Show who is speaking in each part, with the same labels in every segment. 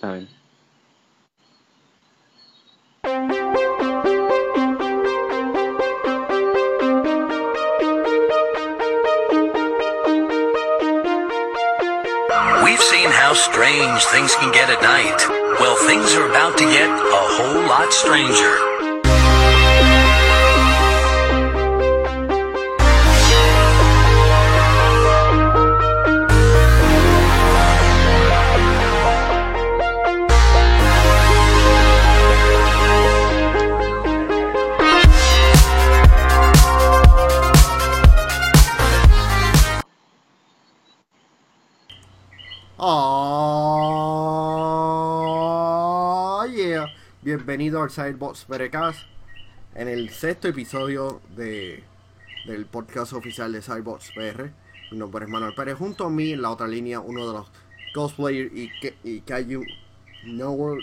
Speaker 1: Ver.
Speaker 2: We've seen how strange things can get at night. Well, things are about to get a whole lot stranger.
Speaker 3: Bienvenido al Sidebox Perecast en el sexto episodio de, del podcast oficial de Sidebox PR. Mi nombre es Manuel Pérez. Junto a mí en la otra línea, uno de los cosplayers y, y Kaiju Know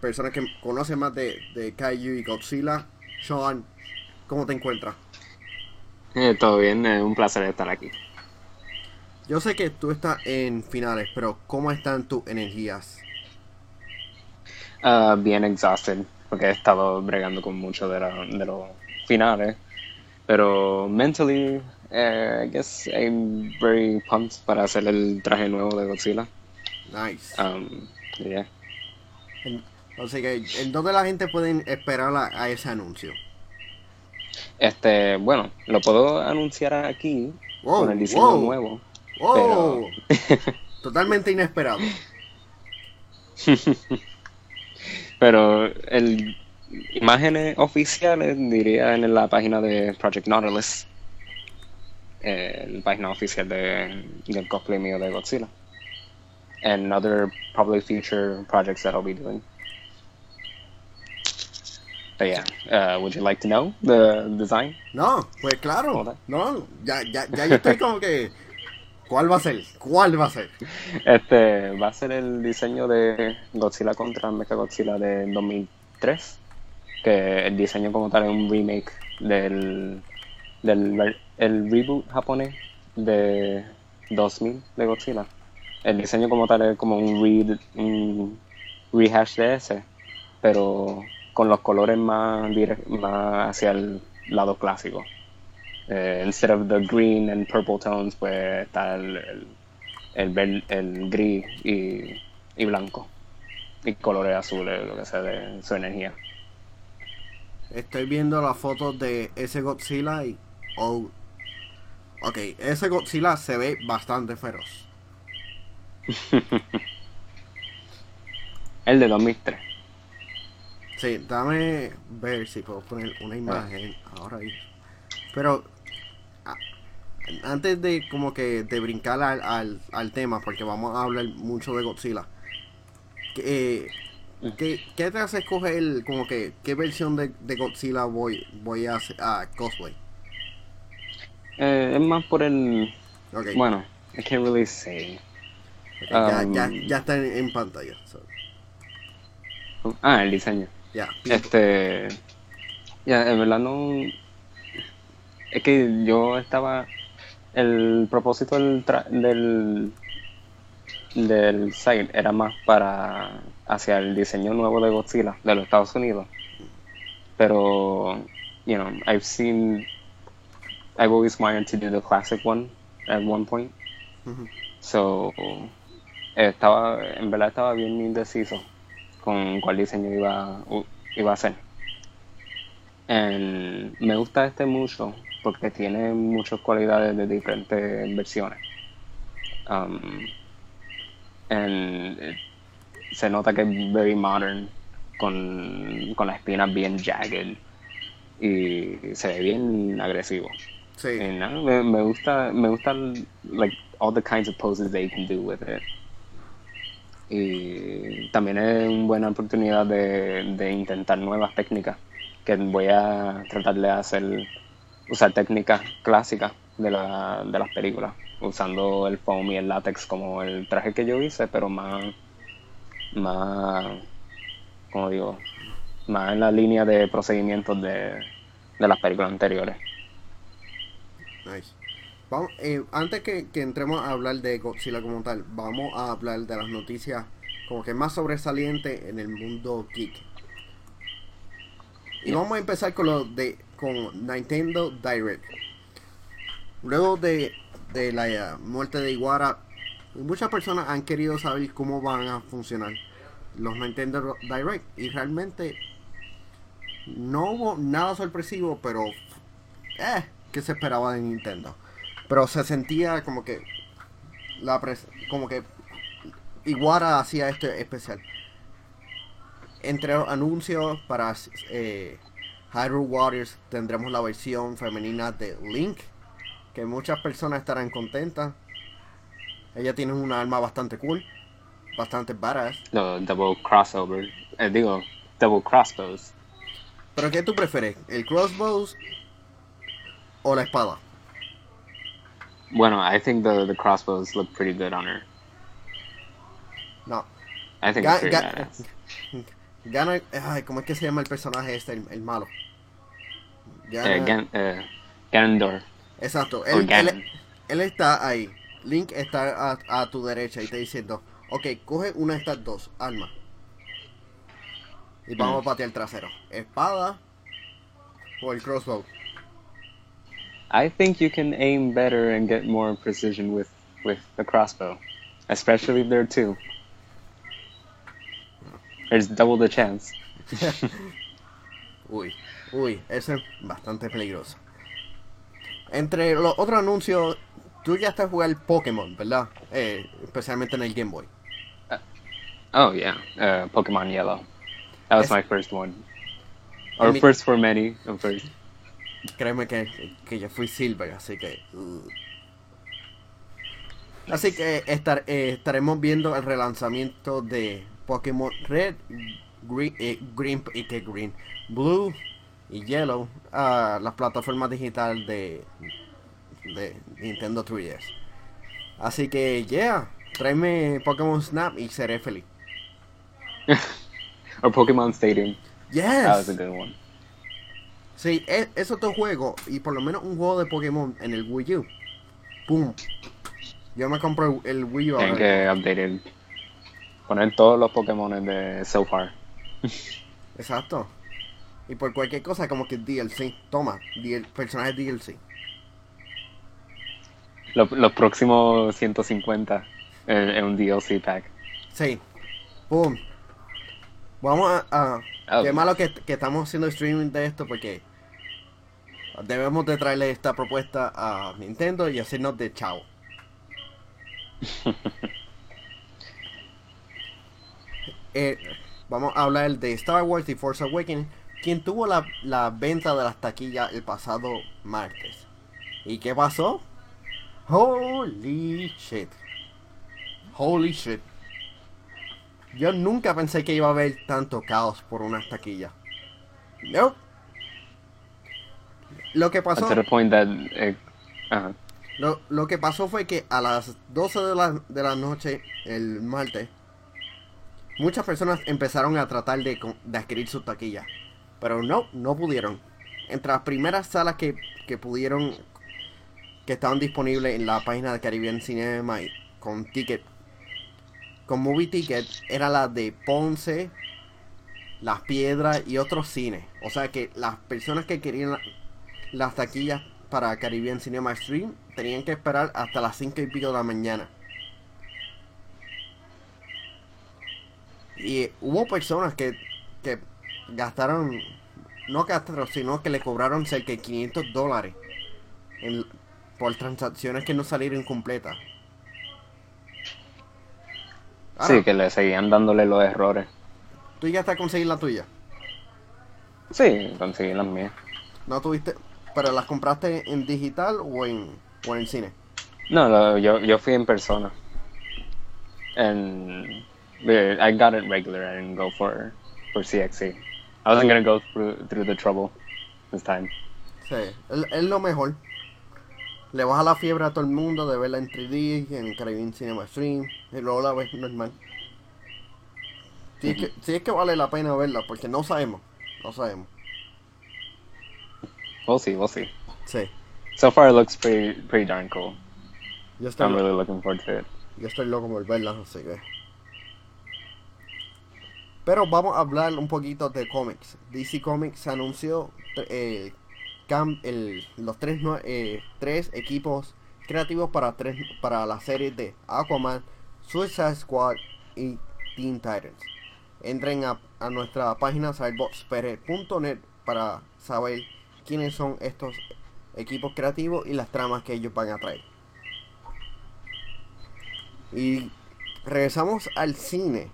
Speaker 3: personas que conocen más de, de Kaiju y Godzilla. Sean, ¿cómo te encuentras?
Speaker 1: Eh, Todo bien, es un placer estar aquí.
Speaker 3: Yo sé que tú estás en finales, pero ¿cómo están tus energías?
Speaker 1: Ah, bien exhausted, porque he estado bregando con muchos de, la- de los finales. Pero mentally, eh, I guess I'm very pumped para hacer el traje nuevo de Godzilla.
Speaker 3: Nice.
Speaker 1: Um, yeah.
Speaker 3: En- Así que, ¿en dónde la gente puede esperar a, a ese anuncio?
Speaker 1: Este, bueno, lo puedo anunciar aquí
Speaker 3: Wow,
Speaker 1: con el diseño
Speaker 3: wow.
Speaker 1: nuevo.
Speaker 3: ¡Oh!
Speaker 1: Pero,
Speaker 3: Totalmente inesperado.
Speaker 1: pero el imágenes oficiales diría en la página de Project Nautilus, eh, la página oficial de, del cosplay mío de Godzilla, and other probably future projects that I'll be doing. But yeah, uh, would you like to know the design?
Speaker 3: No, pues claro. No, ya, ya, ya yo estoy como que. ¿Cuál va a ser? ¿Cuál va a ser?
Speaker 1: Este va a ser el diseño de Godzilla contra Mechagodzilla de 2003. Que el diseño como tal es un remake del, del el reboot japonés de 2000 de Godzilla. El diseño como tal es como un, re, un rehash de ese, pero con los colores más, dire- más hacia el lado clásico. Eh, instead of the green and purple tones, pues está el, el, el, ver- el gris y, y blanco. Y colores azules, lo que sea de su energía.
Speaker 3: Estoy viendo las fotos de ese Godzilla y. Oh. Ok, ese Godzilla se ve bastante feroz.
Speaker 1: El de 2003.
Speaker 3: Sí, dame ver si puedo poner una imagen ahora ahí. Pero antes de como que de brincar al, al, al tema, porque vamos a hablar mucho de Godzilla. ¿Qué, qué, qué te hace escoger como que qué versión de, de Godzilla voy voy a, hacer- a cosplay?
Speaker 1: Eh, es más por el. Bueno, I can't really say.
Speaker 3: ya,
Speaker 1: um,
Speaker 3: ya, ya está en, en pantalla. so,
Speaker 1: Ah, el diseño.
Speaker 3: ya,
Speaker 1: Este. Ya, en verdad no. Es que yo estaba. El propósito del, tra- del. del site era más para. hacia el diseño nuevo de Godzilla de los Estados Unidos. Pero. You know, I've seen. I've always wanted to do the classic one at one point. So. Estaba. En verdad estaba bien indeciso con cuál diseño iba, iba a hacer. And me gusta este mucho porque tiene muchas cualidades de diferentes versiones. Um, and it- se nota que es very modern, con, con las espinas bien jagged y se ve bien agresivo.
Speaker 3: sí.
Speaker 1: Me, me gusta, me gustan like all the kinds of poses they can do with it. Y también es una buena oportunidad de, de intentar nuevas técnicas, que voy a tratar de hacer, usar técnicas clásicas de, la, de las películas, usando el foam y el látex como el traje que yo hice, pero más, más, como digo, más en la línea de procedimientos de, de las películas anteriores.
Speaker 3: Nice. Vamos, eh, antes que, que entremos a hablar de Godzilla como tal, vamos a hablar de las noticias como que más sobresaliente en el mundo geek. Y vamos a empezar con lo de con Nintendo Direct. Luego de, de la eh, muerte de Iwara, muchas personas han querido saber cómo van a funcionar los Nintendo Direct y realmente no hubo nada sorpresivo, pero eh, que se esperaba de Nintendo. Pero se sentía como que la pres como que Iguara hacía esto especial. Entre anuncios para eh, Hyrule Warriors tendremos la versión femenina de Link, que muchas personas estarán contentas. Ella tiene un arma bastante cool, bastante badass.
Speaker 1: Los double crossover, eh, digo, double crossbows.
Speaker 3: ¿Pero qué tú prefieres? ¿El crossbows o la espada?
Speaker 1: Bueno, I think the, the crossbows look pretty good on her.
Speaker 3: No.
Speaker 1: I think
Speaker 3: Ga-
Speaker 1: it's pretty badass.
Speaker 3: Gana, ay, ¿cómo es que se llama el personaje este, el, el malo? Gana-
Speaker 1: Eh, Gan- eh, Ganondorf.
Speaker 3: Exacto, él,
Speaker 1: Ganon.
Speaker 3: él- él está ahí. Link está a, a tu derecha y te diciendo, ok, coge una de estas dos armas. Y vamos
Speaker 1: Mm.
Speaker 3: a patear el trasero. Espada o el crossbow.
Speaker 1: I think you can aim better and get more precision with, with the crossbow, especially if there are two. There's double the chance.
Speaker 3: Uy, uy, ese es bastante peligroso. Entre los otros anuncios, tú ya estás jugando Pokémon, ¿verdad? Eh, especialmente en el Game Boy.
Speaker 1: Oh yeah, uh, Pokemon Yellow. That was
Speaker 3: Es-
Speaker 1: my first one, or
Speaker 3: mi-
Speaker 1: first for many. Of course.
Speaker 3: Créeme que, que yo fui Silver, así que... uh. Así que estar, eh, estaremos viendo el relanzamiento de Pokémon Red, Green, eh, Green y que Green, Blue y Yellow a las plataformas digitales de, de Nintendo 3DS. Así que, yeah, tráeme Pokémon Snap y seré feliz.
Speaker 1: or Pokemon Stadium. That was a
Speaker 3: Yes.
Speaker 1: good one.
Speaker 3: Sí, es, es otro juego y por lo menos un juego de Pokémon en el Wii U. Pum. Yo me compré el- Wii U
Speaker 1: Tienen que updated. Poner todos los Pokémon de so far.
Speaker 3: Exacto. Y por cualquier cosa como que DLC. Toma, DL personajes DLC.
Speaker 1: Los, los próximos 150 en, en un DLC pack.
Speaker 3: Sí. Pum. Vamos a... a-
Speaker 1: Oh.
Speaker 3: Qué malo que, que estamos haciendo streaming de esto porque debemos de traerle esta propuesta a Nintendo y hacernos de chao. Eh, vamos a hablar de Star Wars y Force Awakens, quien tuvo la, la venta de las taquillas el pasado martes. ¿Y qué pasó? Holy shit. Holy shit. Yo nunca pensé que iba a haber tanto caos por unas taquillas. No. Lo que pasó,
Speaker 1: that. eh, ajá.
Speaker 3: lo, lo que pasó fue que a las 12 de la, de la noche, el martes, muchas personas empezaron a tratar de, adquirir sus taquillas. Pero no, no pudieron. Entre las primeras salas que, que pudieron, que estaban disponibles en la página de Caribbean Cinema con ticket, con movie ticket, era la de Ponce, Las Piedras y otros cines. O sea que las personas que querían la- las taquillas para Caribbean Cinema Stream tenían que esperar hasta las 5 y pico de la mañana. Y hubo personas que, que gastaron, no gastaron, sino que le cobraron cerca de 500 dólares en- por transacciones que no salieron completas. Ahora,
Speaker 1: Sí, que le seguían dándole los errores.
Speaker 3: tú ya a conseguir la tuya.
Speaker 1: Sí, conseguí las mías.
Speaker 3: No tuviste, pero las compraste en digital o en, o en el cine.
Speaker 1: No, lo- yo, yo fui en persona. Eh, I got it regular. I didn't go for, for CXC. I wasn't gonna go through, through the trouble this time.
Speaker 3: Sí, es, lo mejor. Le baja la fiebre a todo el mundo de verla en 3D, en Caribbean Cinema Stream, y luego la ves normal. Si es, que, si es que vale la pena verla, porque no sabemos, no sabemos.
Speaker 1: We'll see, we'll see.
Speaker 3: Sí,
Speaker 1: So far, it looks pretty, pretty darn cool.
Speaker 3: yo estoy,
Speaker 1: I'm really looking forward to it.
Speaker 3: yo estoy loco por verla, así que... Pero vamos a hablar un poquito de cómics. DC Comics anunció eh, los tres, eh, tres equipos creativos para, tres, para la serie de Aquaman, Suicide Squad y Teen Titans. Entren a, nuestra página sideboxpere.net para saber quiénes son estos equipos creativos y las tramas que ellos van a traer. Y regresamos al cine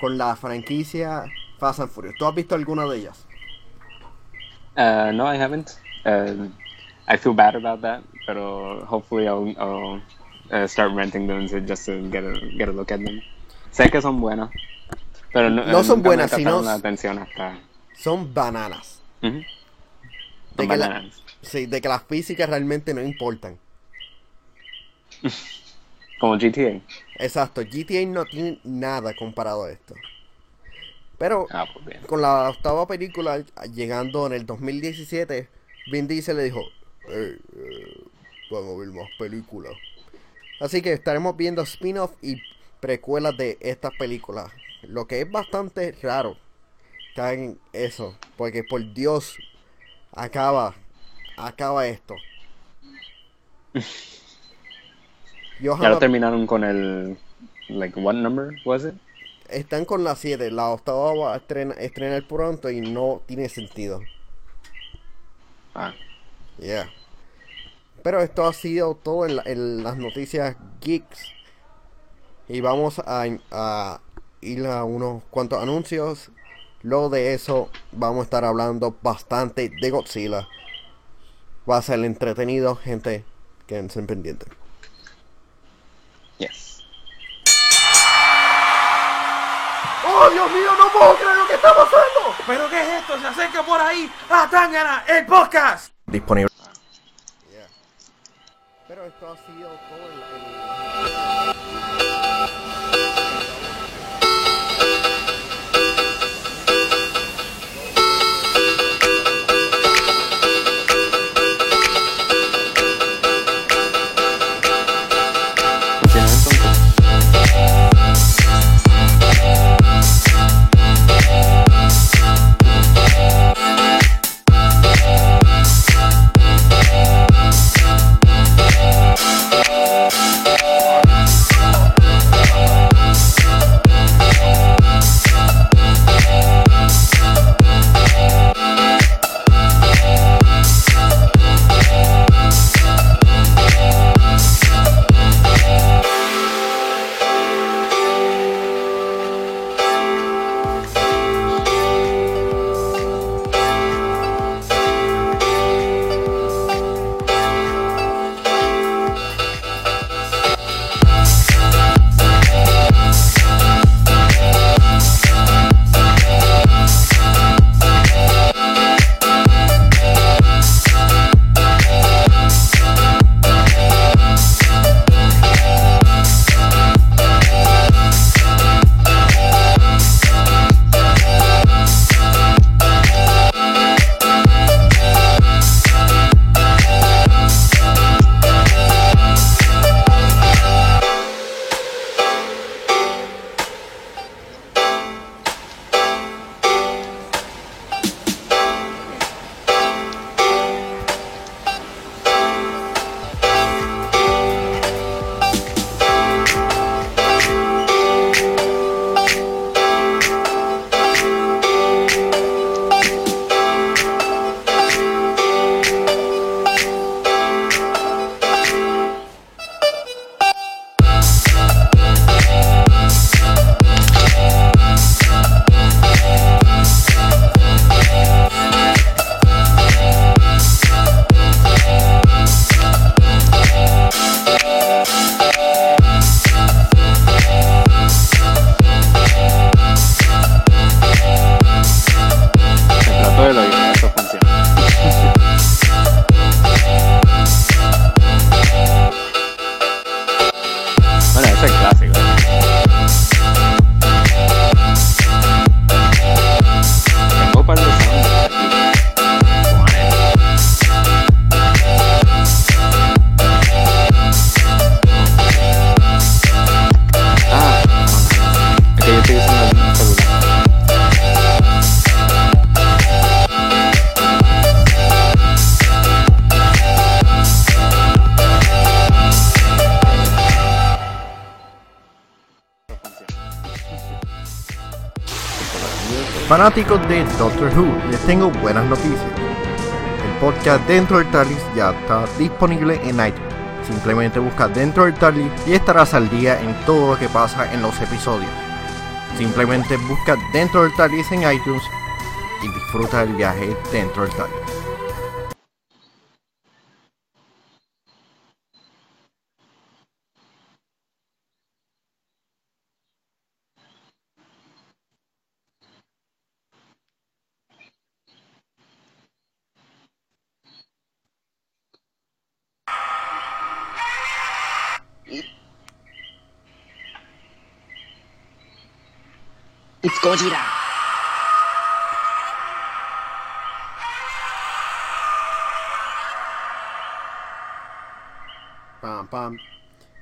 Speaker 3: con la franquicia Fast and Furious. ¿Tú has visto alguna de ellas?
Speaker 1: Uh, no, I haven't. Uh, I feel bad about that, pero hopefully I'll, I'll uh, start renting them to- just to get a, get a look at them. Sé que son buenas, pero no,
Speaker 3: No son buenas, sino-
Speaker 1: la atención hasta.
Speaker 3: Son bananas. De
Speaker 1: Son
Speaker 3: que, la-
Speaker 1: bananas.
Speaker 3: sí, de que las físicas realmente no importan.
Speaker 1: Como GTA.
Speaker 3: Exacto, GTA no tiene nada comparado a esto. Pero
Speaker 1: Ah, pues
Speaker 3: con la octava película llegando en el 2017, Vin Diesel le dijo, "Ey, eh, van a ver más películas. Así que estaremos viendo spin-off y precuelas de estas películas. Lo que es bastante raro que hagan eso. Porque por Dios, acaba, acaba esto.
Speaker 1: Y
Speaker 3: Yo
Speaker 1: ahora
Speaker 3: jamás-
Speaker 1: terminaron con el. Like, what number was it?
Speaker 3: están con la 7, la octava va a estrena- estrenar pronto y no tiene sentido.
Speaker 1: Ah,
Speaker 3: Yeah. Pero esto ha sido todo en, la- en las noticias geeks. Y vamos a, a ir a unos cuantos anuncios. Luego de eso vamos a estar hablando bastante de Godzilla. Va a ser entretenido, gente. Quédense pendientes. ¡Oh, Dios mío! ¡No puedo creer lo que está pasando!
Speaker 4: ¿Pero qué es esto? Se acerca por ahí a Tangana, el podcast.
Speaker 3: Disponible. Pero esto ha sido todo el... Fanáticos de Doctor Who, les tengo buenas noticias. El podcast Dentro del TARDIS ya está disponible en iTunes. Simplemente busca Dentro del TARDIS y estarás al día en todo lo que pasa en los episodios. Simplemente busca Dentro del TARDIS en iTunes y disfruta del viaje dentro del TARDIS.
Speaker 1: It's Gojira.
Speaker 3: Pam, pam.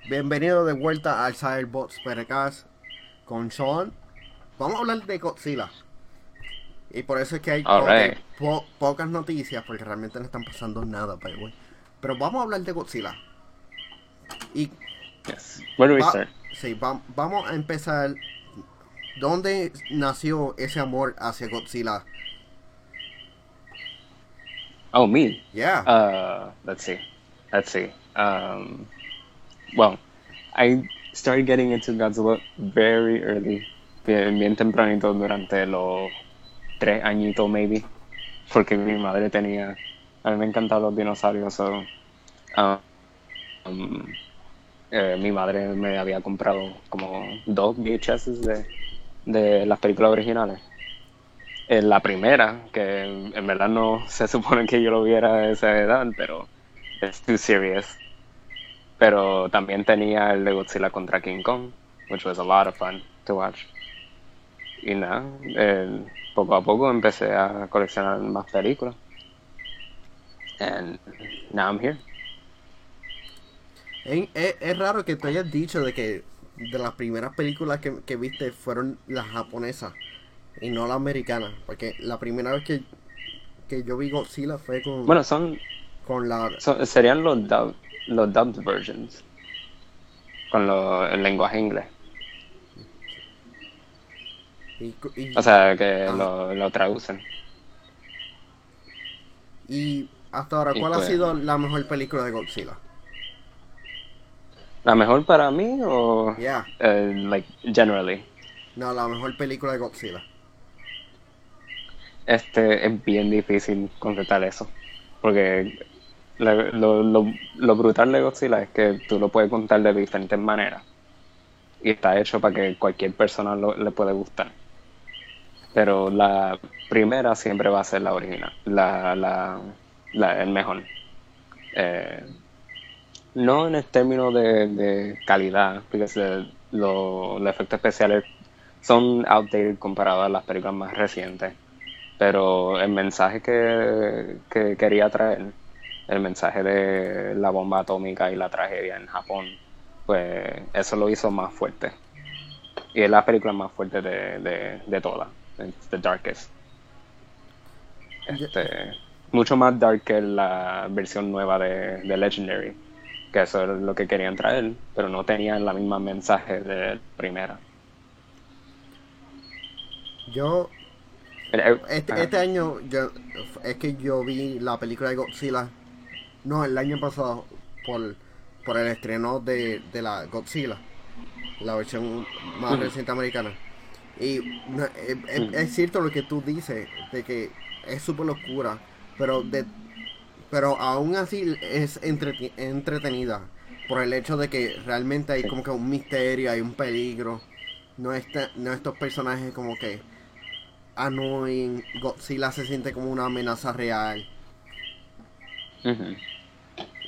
Speaker 3: Bienvenido de vuelta al Cyberbots Perecast con Sean. Vamos a hablar de Godzilla. Y por eso es que hay
Speaker 1: Alright.
Speaker 3: que po- pocas noticias, porque realmente no están pasando nada, by the way. Pero vamos a hablar de Godzilla. Y
Speaker 1: Yes. Where do we start?
Speaker 3: sí, va- vamos a empezar. ¿Dónde nació ese amor hacia Godzilla?
Speaker 1: Oh, me.
Speaker 3: Yeah.
Speaker 1: Uh, let's see. Let's see. Um, well, I started getting into Godzilla very early, bien, bien tempranito durante los tres añitos, maybe, porque mi madre tenía. A mí me encantaban los dinosaurios, so, um, um, eh, mi madre me había comprado como dos VHS de, de las películas originales. Eh, la primera, que en en verdad no se supone que yo lo viera a esa edad, pero es too serious. Pero también tenía el de Godzilla contra King Kong, which was a lot of fun to watch. Y nada, eh, poco a poco empecé a coleccionar más películas. And now I'm here.
Speaker 3: Es, es- es raro que te hayas dicho de que de las primeras películas que, que viste fueron las japonesas y no las americanas. Porque la primera vez que, que yo vi Godzilla fue con,
Speaker 1: Bueno, son,
Speaker 3: con la...
Speaker 1: son- serían los, dub, los dubbed versions, con lo, el lenguaje inglés.
Speaker 3: Y, y-
Speaker 1: O sea, que
Speaker 3: Ah.
Speaker 1: lo, lo traducen.
Speaker 3: y hasta ahora,
Speaker 1: y
Speaker 3: ¿cuál ha
Speaker 1: pues-
Speaker 3: sido la mejor película de Godzilla?
Speaker 1: ¿La mejor para mí o
Speaker 3: Yeah.
Speaker 1: eh, like generally?
Speaker 3: No, la mejor película de Godzilla.
Speaker 1: Este es bien difícil contestar eso. Porque lo, lo, lo, lo brutal de Godzilla es que tú lo puedes contar de diferentes maneras. Y está hecho para que cualquier persona lo- le puede gustar. Pero la primera siempre va a ser la original, la, la, la- el mejor. Eh, no en el término de, de calidad, porque los efectos especiales son outdated comparado a las películas más recientes. Pero el mensaje que, que quería traer, el mensaje de la bomba atómica y la tragedia en Japón, pues eso lo hizo más fuerte. Y es la película más fuerte de, de, de todas. The darkest. Este, mucho más dark que la versión nueva de, de Legendary. Que eso es lo que querían traer, pero no tenían la misma mensaje de primera.
Speaker 3: Yo,
Speaker 1: Eh,
Speaker 3: este, este año, yo, es que yo vi la película de Godzilla, no, el año pasado, por, por el estreno de, de la Godzilla, la versión más reciente americana. Y no, es, es-
Speaker 1: Ujú.
Speaker 3: es cierto lo que tú dices, de que es súper oscura, pero de pero aún así es entretenida por el hecho de que realmente hay como que un misterio, hay un peligro. No, está, no estos personajes como que annoying, Godzilla se siente como una amenaza real.
Speaker 1: Ujú.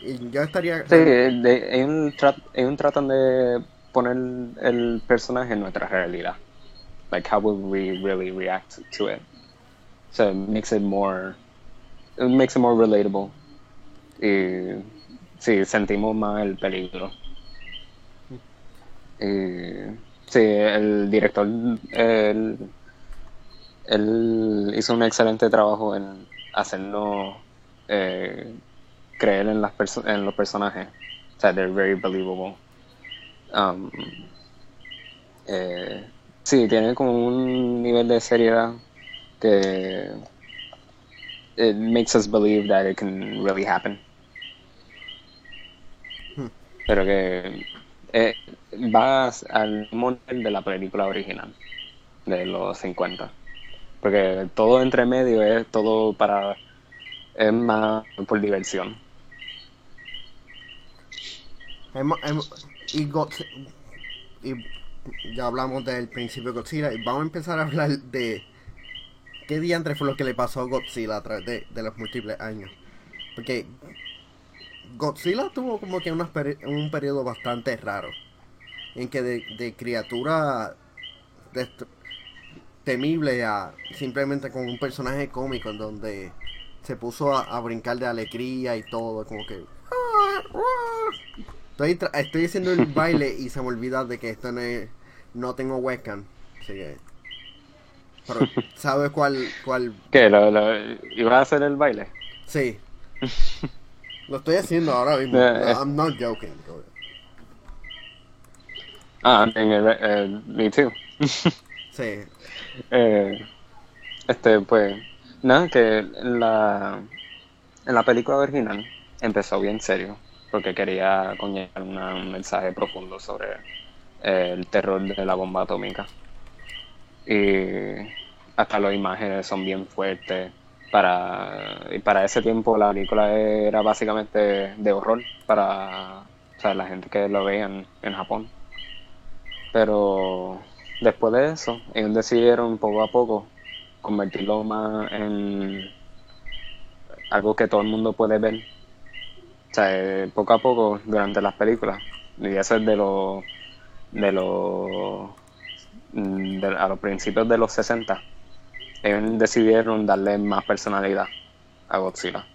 Speaker 3: Y yo estaría...
Speaker 1: Sí, hay, un tratan de poner el personaje en nuestra realidad. Like, how would we really react to it? So it makes it more, it makes it more relatable. Y sí, sentimos más el peligro. Y sí, el director, él, hizo un excelente trabajo en hacernos eh, creer en, las en los personajes. O sea, they're very believable. Um, eh, Sí, tiene como un nivel de seriedad que it makes us believe that it can really happen. Pero que eh, va al modelo de la película original de los 50. Porque todo entre medio es todo para es más por diversión.
Speaker 3: Hemos- hemos- y, y ya hablamos del principio de Godzilla y vamos a empezar a hablar de qué diantre fue lo que le pasó a Godzilla a través de, de los múltiples años. Porque Godzilla tuvo como que peri- un periodo bastante raro en que de, de criatura temible a simplemente con un personaje cómico en donde se puso a, a brincar de alegría y todo, como que... Estoy, tra- estoy haciendo el baile y se me olvida de que esto no es... No tengo webcam. Así que... Pero, ¿sabes cuál, cuál?
Speaker 1: ¿Qué? ¿Lo, lo, ¿Ibas a hacer el baile?
Speaker 3: Sí. Lo estoy haciendo ahora mismo.
Speaker 1: Eh,
Speaker 3: No,
Speaker 1: eh.
Speaker 3: I'm not joking.
Speaker 1: Ah, en el, eh, me too.
Speaker 3: Sí.
Speaker 1: Eh, este, pues, nada, que en la, en la película original empezó bien serio, porque quería conllevar una- un mensaje profundo sobre el terror de la bomba atómica. Y hasta las imágenes son bien fuertes. Para, y para ese tiempo la película era básicamente de horror para o sea, la gente que lo veía en, en Japón. Pero después de eso, ellos decidieron poco a poco convertirlo más en algo que todo el mundo puede ver. O sea, eh, poco a poco durante las películas. Y eso es de los de los de- a los principios de los 60. Ellos decidieron darle más personalidad a Godzilla.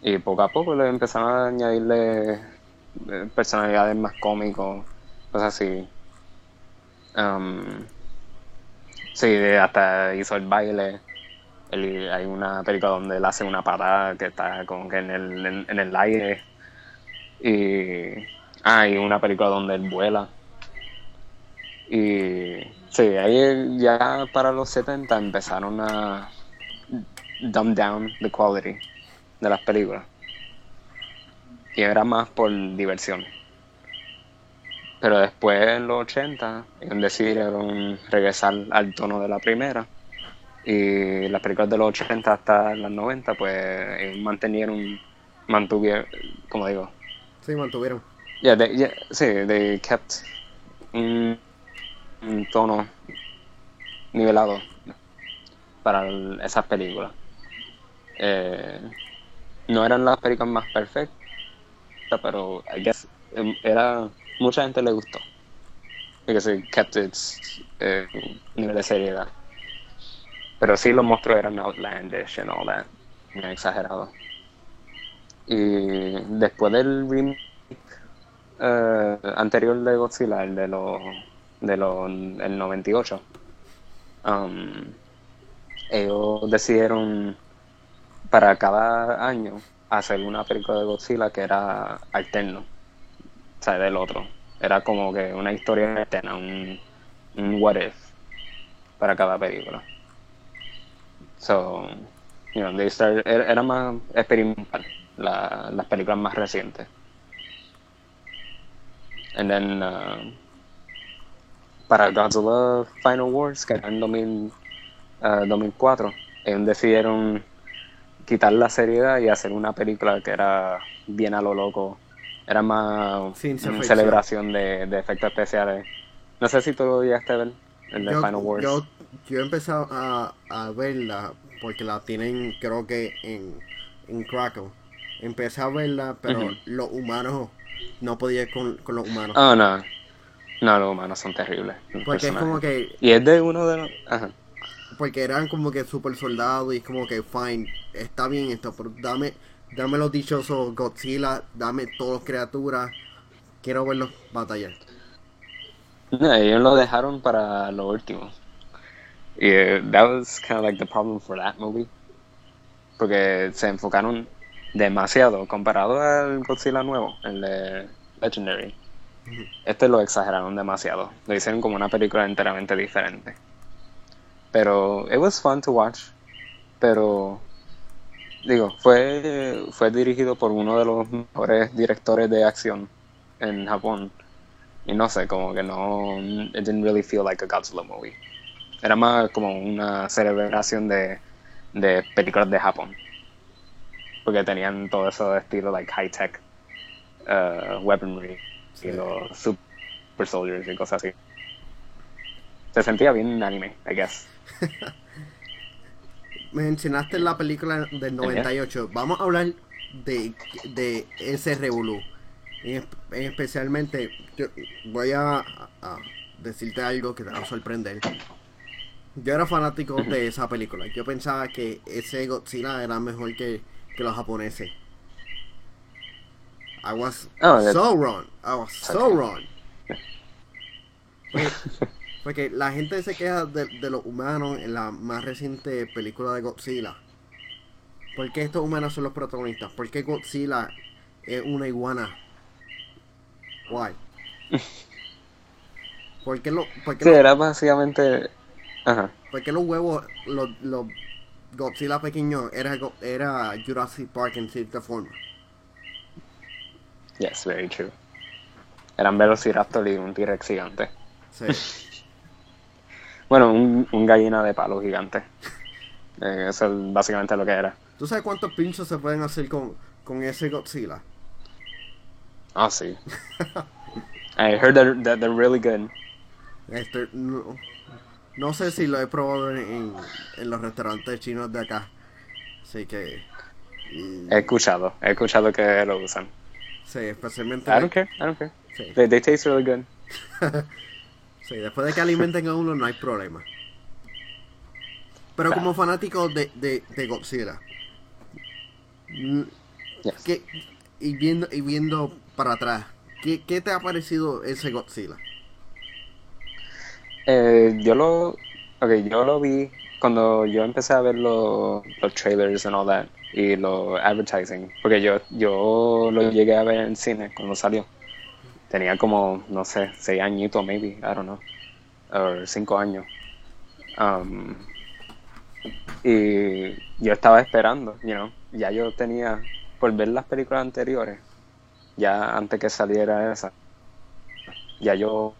Speaker 1: Y poco a poco le empezaron a añadirle eh, personalidades más cómicos, cosas así. Um, sí, hasta hizo el baile. Hay una película donde él hace una parada que está como que en el, en, en el aire. Y hay una película donde él vuela. Y sí, ahí ya para los 70 empezaron a dumb down the quality de las películas. Y era más por diversión. Pero después en los 80 ellos decidieron regresar al tono de la primera. Y las películas de los 80 hasta las 90 pues ellos mantenieron, mantuvieron, como digo,
Speaker 3: Sí, mantuvieron.
Speaker 1: Yeah, they, yeah, sí, they kept un, un tono nivelado para esas películas. Eh, no eran las películas más perfectas, pero I guess em, era mucha gente le gustó because it kept its eh, nivel de seriedad. Pero sí los monstruos eran outlandish and all that, exagerado. Y después del remake eh, anterior de Godzilla, el de los de los el 98, um, ellos decidieron para cada año hacer una película de Godzilla que era alterno, o sea, del otro. Era como que una historia alterna, un, un what if para cada película. So, you know, they started, era, era más experimental la- las películas más recientes. And then, uh, para Godzilla Final Wars, que era en 2000, uh, 2004, ellos decidieron quitar la seriedad y hacer una película que era bien a lo loco. Era más
Speaker 3: Ciencia
Speaker 1: una
Speaker 3: ficción.
Speaker 1: celebración de, de efectos especiales. No sé si tú lo llegaste a ver, el de
Speaker 3: Yo,
Speaker 1: Final Wars.
Speaker 3: yo, yo he empezado a, a verla porque la tienen, creo que en, en Crackle. Empecé a verla, pero los humanos no podía ir con, con los humanos.
Speaker 1: Oh, no. No, los humanos son terribles.
Speaker 3: porque es como que
Speaker 1: Y es de uno de los... Ajá.
Speaker 3: porque eran como que super soldados y es como que fine, está bien esto, pero dame dame los dichosos Godzilla, dame todas las criaturas, quiero verlos batallar.
Speaker 1: No, ellos lo dejaron para lo último. Y eh, that was kind of like the problem for that movie. Porque se enfocaron demasiado comparado al Godzilla nuevo, el de Legendary. Este lo exageraron demasiado. Lo hicieron como una película enteramente diferente. Pero it was fun to watch. Pero digo, fue fue dirigido por uno de los mejores directores de acción en Japón. Y no sé, como que no it didn't really feel like a Godzilla movie. Era más como una celebración de, de películas de Japón. Porque tenían todo eso de estilo like high tech uh, weaponry y los super soldiers y cosas así. Se sentía bien anime, I guess.
Speaker 3: Mencionaste la película del 98. Vamos a hablar de, de ese revolú. En, esp- en especialmente, yo voy a, a decirte algo que te va a sorprender. Yo era fanático de esa película. Yo pensaba que ese Godzilla era mejor que, que los japoneses. I was
Speaker 1: Oh,
Speaker 3: so wrong. I was so wrong. Porque, porque la gente se queja de, de los humanos en la más reciente película de Godzilla. ¿Por qué estos humanos son los protagonistas? ¿Por qué Godzilla es una iguana? Why? ¿Por qué, lo, por qué
Speaker 1: Sí,
Speaker 3: lo-
Speaker 1: era básicamente... Ajá.
Speaker 3: por qué los huevos, los, los Godzilla pequeños, era, era Jurassic Park en cierta forma?
Speaker 1: Yes, very true. Eran Velociraptor y un T-Rex gigante.
Speaker 3: Sí.
Speaker 1: Bueno, un, un gallina de palo gigante. Eh, eso es básicamente lo que era.
Speaker 3: ¿Tú sabes cuántos pinchos se pueden hacer con, con ese Godzilla?
Speaker 1: Ah, sí. I heard that, that they're really good.
Speaker 3: Este, no, no sé si lo he probado en, en, en los restaurantes chinos de acá. Así que. y-
Speaker 1: He escuchado, he escuchado que lo usan.
Speaker 3: Sí, especialmente.
Speaker 1: I don't care, I don't care.
Speaker 3: Sí,
Speaker 1: They, they taste really good.
Speaker 3: sí, después de que alimenten a uno no hay problema. Pero como fanático de, de, de Godzilla. mm,
Speaker 1: Yes.
Speaker 3: ¿qué- y, viendo, y viendo para atrás, ¿qué, ¿qué te ha parecido ese Godzilla?
Speaker 1: Eh, yo lo, okay, yo lo vi cuando yo empecé a ver los, trailers and all that y los advertising, porque yo, yo lo llegué a ver en cine cuando salió. Tenía como, no sé, seis añitos maybe, I don't know, o cinco años. Um, y yo estaba esperando, you know, ya yo tenía, por ver las películas anteriores, ya antes que saliera esa, ya yo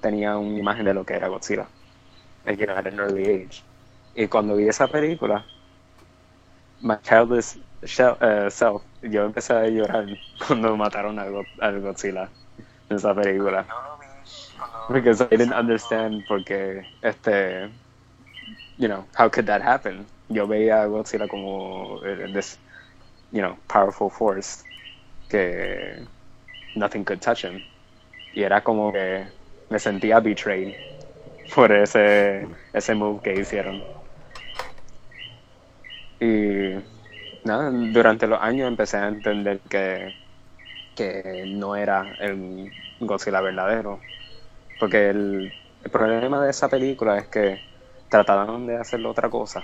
Speaker 1: tenía una imagen de lo que era Godzilla. You know, at an early age. Y cuando vi esa película, my childish shell- eh, self, yo empecé a llorar cuando mataron al Godzilla en esa película. Because I didn't understand porque este, you know, how could that happen? Yo veía a Godzilla como eh, this, you know, powerful force que nothing could touch him y era como que me sentía betrayed por ese ese move que hicieron. Y nada durante los años empecé a entender que que no era el Godzilla verdadero. Porque el, el problema de esa película es que trataron de hacerlo otra cosa.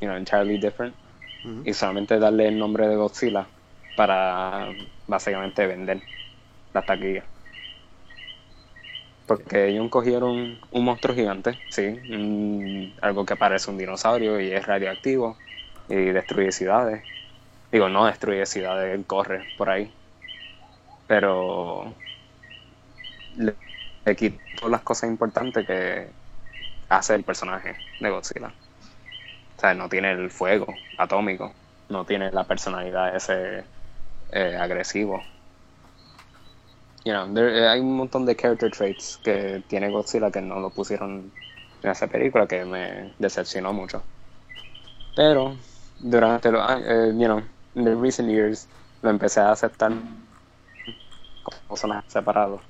Speaker 1: You know entirely different. Y solamente darle el nombre de Godzilla para básicamente vender la taquilla. Porque ellos cogieron un monstruo gigante, sí, un- algo que parece un dinosaurio y es radioactivo y destruye ciudades. Digo, no destruye ciudades, él corre por ahí. Pero le, le quitó las cosas importantes que hace el personaje de Godzilla. O sea, no tiene el fuego atómico, no tiene la personalidad ese eh, agresivo. You know, eh, hay un montón de character traits que tiene Godzilla que no lo pusieron en esa película que me decepcionó mucho. Pero durante los años, eh, you know, in recent years lo empecé a aceptar como personaje separado.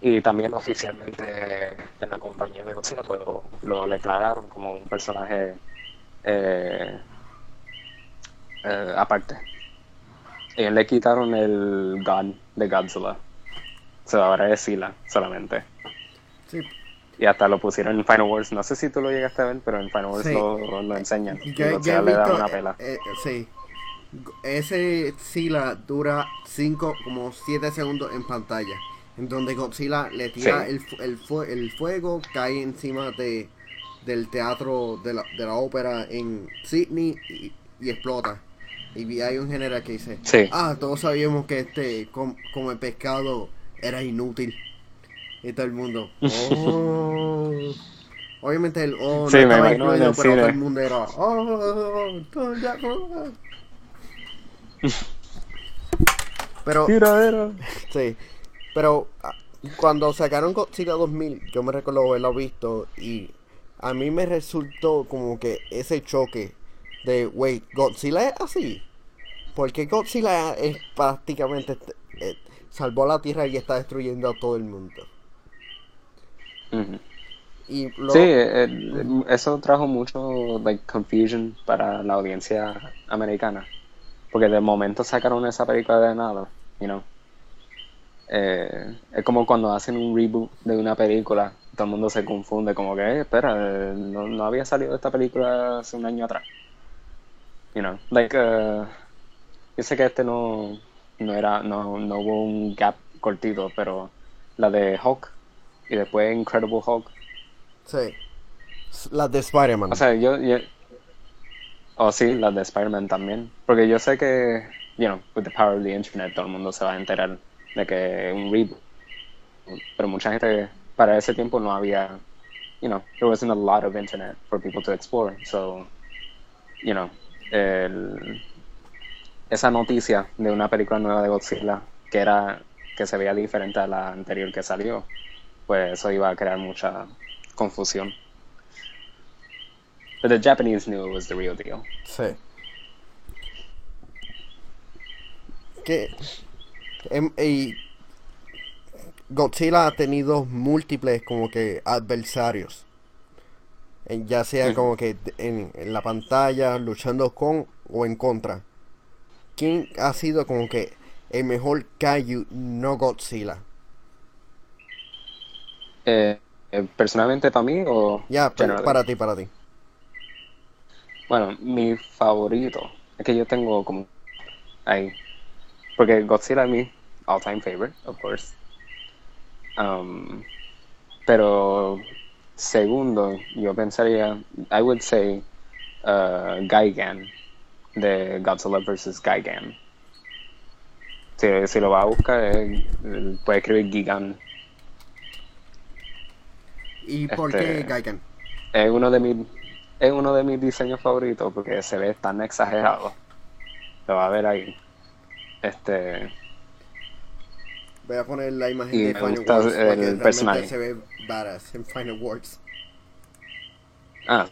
Speaker 1: Y también oficialmente en la compañía de Godzilla pues, lo, lo declararon como un personaje eh, eh, aparte. Y le quitaron el God de Godzilla. O sea, ahora es Sila solamente.
Speaker 3: Sí,
Speaker 1: Y hasta lo pusieron en Final Wars. No sé si tú lo llegaste a ver, pero en Final Wars
Speaker 3: Sí.
Speaker 1: lo, lo enseñan.
Speaker 3: Yo, he
Speaker 1: le da una pela.
Speaker 3: eh, eh, sí. ese Godzilla dura 5, como 7 segundos en pantalla. En donde Godzilla le tira
Speaker 1: Sí.
Speaker 3: el, el, el fuego, cae encima de, del teatro de la, de la ópera en Sydney y, y explota. Y hay un general que dice,
Speaker 1: Sí.
Speaker 3: ah, todos sabíamos que este com- comer pescado era inútil. Y todo el mundo, oh. Obviamente el oh no
Speaker 1: Sí, me
Speaker 3: estaba incluido, pero todo el mundo era, oh, todo ya- oh". Pero,
Speaker 1: Tiradera.
Speaker 3: sí, pero ah, cuando sacaron Godzilla 2000, yo me recuerdo haberlo visto y a mí me resultó como que ese choque de, wait, Godzilla es así. Porque Godzilla es prácticamente, salvó la Tierra y está destruyendo a todo el mundo. Y lo-
Speaker 1: Sí, eh, eso trajo mucho like, confusion para la audiencia americana. Porque de momento sacaron esa película de nada, you know. Eh, es como cuando hacen un reboot de una película, todo el mundo se confunde, como que, eh, espera, no, no había salido esta película hace un año atrás. You know, like, eh, yo sé que este no, no era, no, no hubo un gap cortito, pero la de Hulk y después Incredible Hulk,
Speaker 3: sí. Las de Spider-Man.
Speaker 1: O sea, yo, yo... Oh, sí, las de Spider-Man también. Porque yo sé que, you know, with the power of the internet, todo el mundo se va a enterar de que un reboot. Pero mucha gente, para ese tiempo no había, you know, there wasn't a lot of internet for people to explore. So, you know, el- esa noticia de una película nueva de Godzilla, que era, que se veía diferente a la anterior que salió, pues eso iba a crear mucha confusión. But the Japanese knew it was the real deal.
Speaker 3: Sí. Que em, y Godzilla ha tenido múltiples como que adversarios. Ya sea como que en, en la pantalla luchando con o en contra. ¿Quién ha sido como que el mejor Kaiju no Godzilla?
Speaker 1: Eh, eh, personalmente para mí o
Speaker 3: Ya,
Speaker 1: generally?
Speaker 3: para ti, para ti.
Speaker 1: Bueno, mi favorito es que yo tengo como ahí porque Godzilla es mi all time favorite, of course. Um, pero segundo, yo pensaría, I would say uh, Gigan de Godzilla vs. Gigan. Si, si lo va a buscar, eh, puede escribir Gigan.
Speaker 3: ¿Y por
Speaker 1: Este-
Speaker 3: qué Gaigan?
Speaker 1: Es uno de mis es uno de mis diseños favoritos porque se ve tan exagerado. Lo va a ver ahí. Este,
Speaker 3: Voy a poner la imagen
Speaker 1: Y
Speaker 3: de Final Wars
Speaker 1: el
Speaker 3: porque realmente
Speaker 1: personaje.
Speaker 3: se ve badass en Final Wars.
Speaker 1: ah.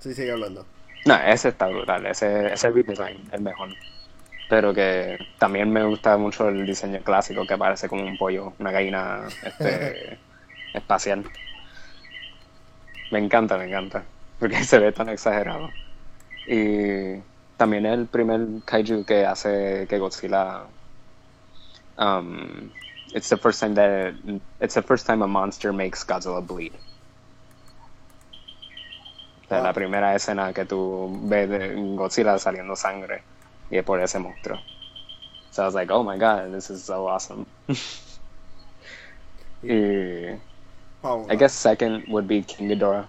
Speaker 1: Sí,
Speaker 3: sigue hablando.
Speaker 1: No, ese está brutal, ese, ese redesign es mejor. Pero que también me gusta mucho el diseño clásico que parece como un pollo, una gallina este, espacial. Me encanta, me encanta, porque se ve tan exagerado. Y también es el primer kaiju que hace que Godzilla um, it's the first time that it's the first time a monster makes Godzilla bleed. Sea, la primera escena que tú ves de Godzilla saliendo sangre y es por ese monstruo. So I was like, oh my god, this is so awesome. y
Speaker 3: Vamos,
Speaker 1: I guess second would be King Ghidorah.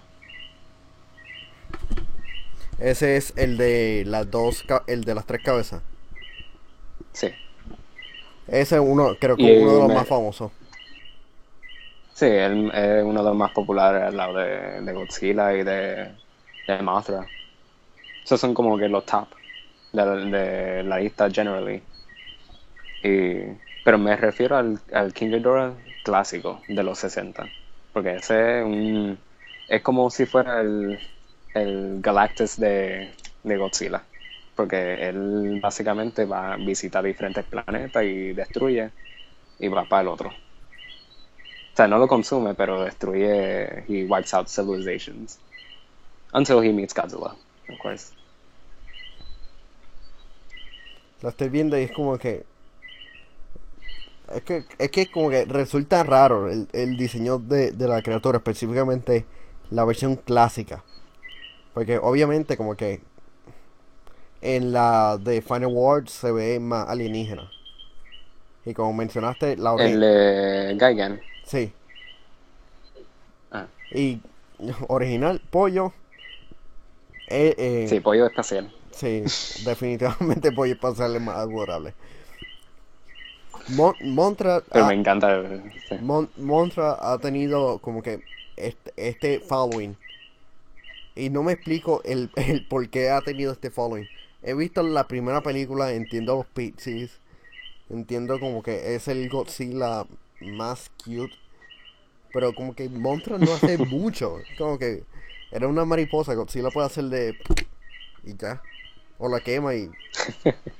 Speaker 3: Ese es el de las dos, el de las tres cabezas.
Speaker 1: Sí.
Speaker 3: Ese es uno, creo que
Speaker 1: Y
Speaker 3: uno de los
Speaker 1: me-
Speaker 3: más famosos.
Speaker 1: Sí, él es uno de los más populares al lado de, de Godzilla y de, de Mothra. Esos son como que los top de, la- lista generally. Y, pero me refiero al, al King Ghidorah clásico de los 60. Porque ese es un... Es como si fuera el, el Galactus de, de Godzilla. Porque él básicamente va a visitar diferentes planetas y destruye y va para el otro. O sea, no lo consume, pero destruye. He wipes out civilizations. Until he meets Godzilla, of course.
Speaker 3: Lo estoy viendo y es como que. Es que es que como que resulta raro el, el diseño de, de la criatura, específicamente la versión clásica. Porque obviamente como que en la de Final Wars se ve más alienígena. Y como mencionaste, la ori-
Speaker 1: El de Gaigan.
Speaker 3: Sí.
Speaker 1: Ah,
Speaker 3: Y original, pollo. Eh, eh,
Speaker 1: sí, pollo espacial.
Speaker 3: Sí, definitivamente pollo espacial es más adorable. Mon- Montra,
Speaker 1: Pero
Speaker 3: ha,
Speaker 1: me encanta. sí.
Speaker 3: Mon- Montra ha tenido como que este, este following. Y no me explico el, el por qué ha tenido este following. He visto la primera película, entiendo los pixies. Entiendo como que es el Godzilla más cute. Pero como que Montra no hace mucho. Como que era una mariposa. Godzilla puede hacer de... Y ya. O la quema y...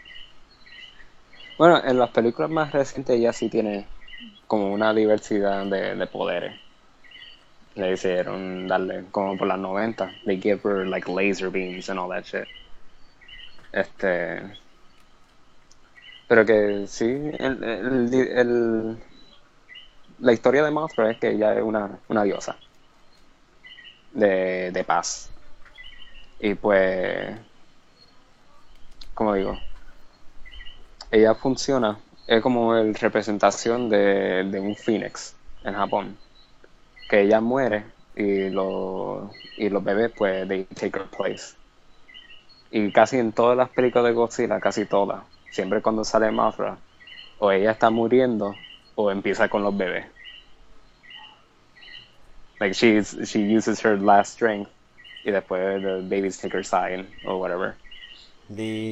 Speaker 1: Bueno, en las películas más recientes ella sí tiene como una diversidad de, de poderes. Le hicieron darle, como por las 90, they give her like laser beams and all that shit. Este. Pero que sí, el, el- el- la historia de Mothra es que ella es una, una diosa de, de paz. Y pues, como digo, ella funciona, es como el representación de, de un phoenix en Japón. Que ella muere y, lo, y los bebés, pues, they take her place. Y casi en todas las películas de Godzilla, casi todas, siempre cuando sale Mothra, o ella está muriendo o empieza con los bebés. Like she's, she uses her last strength y después the babies take her side or whatever.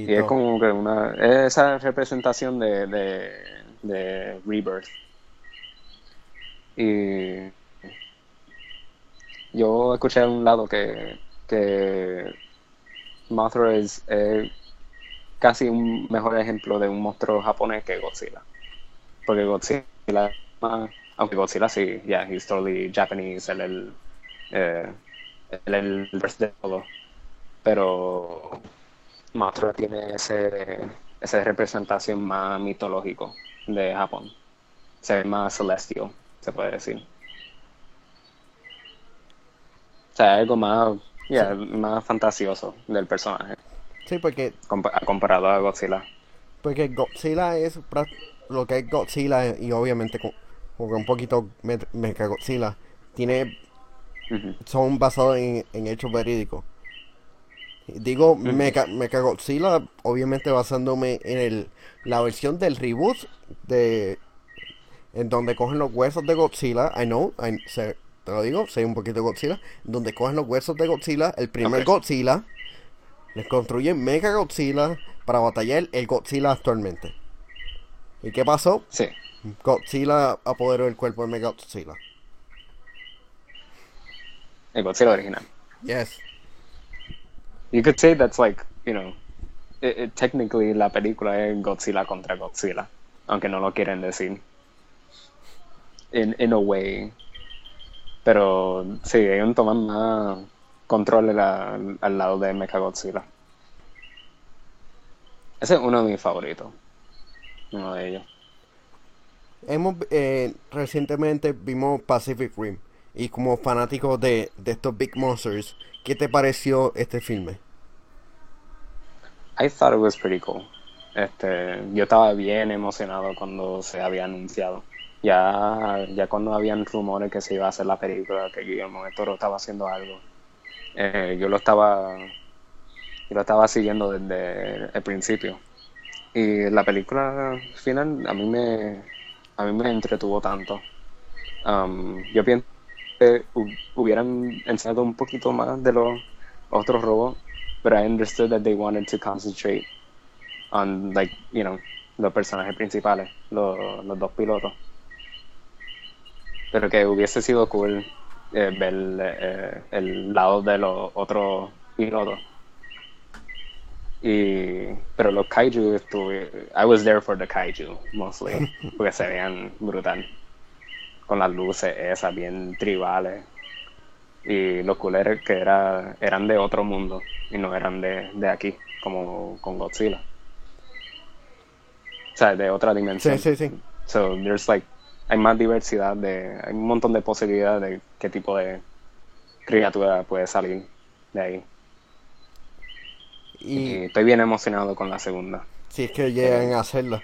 Speaker 1: Y es como que una esa representación de, de, de Rebirth. Y yo escuché a un lado que, que Mothra es eh, casi un mejor ejemplo de un monstruo japonés que Godzilla. Porque Godzilla, ah, aunque Godzilla sí, yeah, he's totally Japanese, él el, eh, el verse de todo. Pero Mothra tiene ese, esa representación más mitológico de Japón. Se ve más celestial, se puede decir. O sea, algo más, yeah, más fantasioso del personaje
Speaker 3: Sí, porque
Speaker 1: compa- comparado a Godzilla.
Speaker 3: Porque Godzilla es lo que es Godzilla y obviamente con un poquito me- Mecha Godzilla tiene son basados en, en hechos verídicos. Digo Mecha, Mecha Godzilla obviamente basándome en el la versión del reboot de en donde cogen los huesos de Godzilla, I know, I- te lo digo, sé un poquito de Godzilla, donde cogen los huesos de Godzilla, el primer. Godzilla, les construyen Mega Godzilla para batallar el Godzilla actualmente. ¿Y qué pasó?
Speaker 1: Sí,
Speaker 3: Godzilla apoderó el cuerpo de Mega Godzilla.
Speaker 1: el Godzilla original.
Speaker 3: Yes.
Speaker 1: You could say that's like, you know, it- it- technically la película es Godzilla contra Godzilla, aunque no lo quieren decir. In, in a way. Pero sí, ellos toman más control la- al lado de Mechagodzilla. Ese es uno de mis favoritos. Uno de ellos.
Speaker 3: Hemos eh, recientemente vimos Pacific Rim y como fanático de, estos Big Monsters, ¿qué te pareció este filme?
Speaker 1: I thought it was pretty cool. Este, yo estaba bien emocionado cuando se había anunciado. Ya, ya cuando habían rumores que se iba a hacer la película, que Guillermo del Toro estaba haciendo algo, eh, yo lo estaba, yo lo estaba siguiendo desde el principio. Y la película final a mí me, a mí me entretuvo tanto. Um, yo pienso que hu- hubieran enseñado un poquito más de los otros robots, but I understood that they wanted to concentrate on, like, you know, los personajes principales, los, los dos pilotos. Pero que hubiese sido cool eh, ver eh, el lado de los otros pilotos. Y, pero los kaiju estuve, I was there for the kaiju mostly, porque se veían brutal, con las luces esas bien tribales y los culeros que era, eran de otro mundo y no eran de, de aquí, como con Godzilla. O sea, de otra dimensión.
Speaker 3: Sí, sí, sí.
Speaker 1: So there's like, hay más diversidad de, hay un montón de posibilidades de qué tipo de criatura puede salir de ahí. Y
Speaker 3: Y
Speaker 1: estoy bien emocionado con la segunda.
Speaker 3: si es que llegan a hacerla.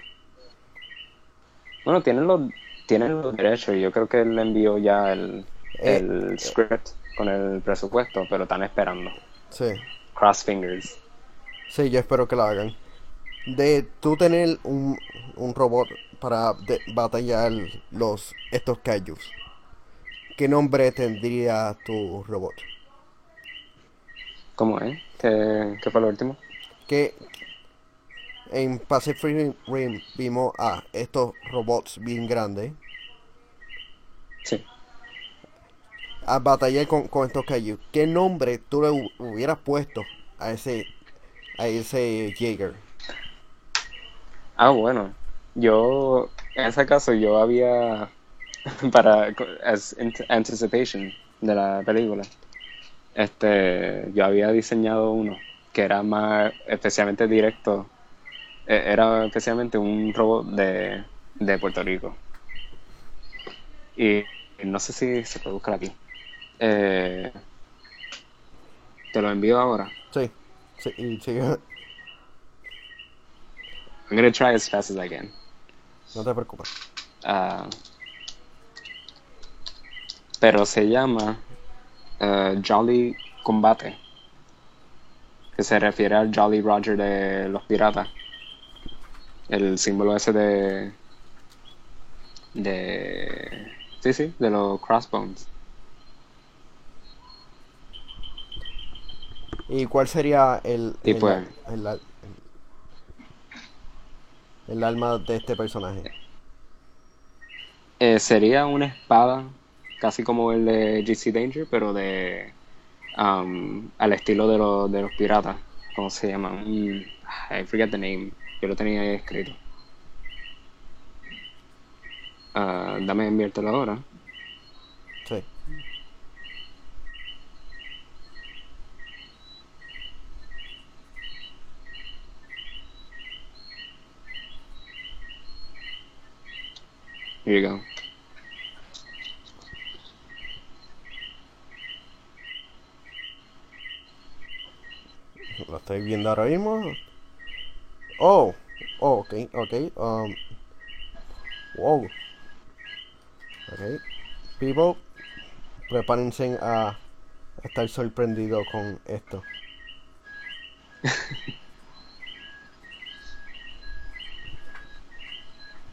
Speaker 1: Bueno, tienen los, tienen los derechos yo creo que él le envió ya el,
Speaker 3: Eh,
Speaker 1: el script con el presupuesto, pero están esperando.
Speaker 3: Sí.
Speaker 1: Cross fingers.
Speaker 3: Sí, yo espero que la hagan. De tú tener un, un robot para de- batallar los estos kaijus. ¿Qué nombre tendría tu robot?
Speaker 1: ¿Cómo es? ¿Qué, qué fue lo último?
Speaker 3: Que en Pacific Rim vimos a estos robots bien grandes
Speaker 1: Sí.
Speaker 3: a batallar con, con estos kaijus. ¿Qué nombre tú le hu- hubieras puesto a ese a ese Jaeger?
Speaker 1: Ah, bueno. Yo, en ese caso, yo había, para, as ant- anticipation de la película, este, yo había diseñado uno que era más especialmente directo, eh, era especialmente un robot de, de Puerto Rico. Y no sé si se puede buscar aquí. Eh, te lo envío ahora.
Speaker 3: Sí, sí, y sigue-
Speaker 1: I'm gonna try as fast as I can.
Speaker 3: no te preocupes.
Speaker 1: Ah, pero se llama eh, Jolly Combate, que se refiere al Jolly Roger de los piratas. El símbolo ese de. de. sí, sí, de los crossbones.
Speaker 3: ¿Y cuál sería el, el,
Speaker 1: pues-
Speaker 3: el, el- el alma de este personaje?
Speaker 1: Eh, sería una espada, casi como el de GC Danger, pero de. um, al estilo de, los de los piratas. ¿Cómo se llama? I forget the name. Yo lo tenía ahí escrito. Ah, dame enviártelo ahora.
Speaker 3: Sí.
Speaker 1: Here you go.
Speaker 3: Lo estoy viendo ahora mismo. Oh, oh ok, ok. Um, wow. Ok. People, prepárense a estar sorprendidos con esto.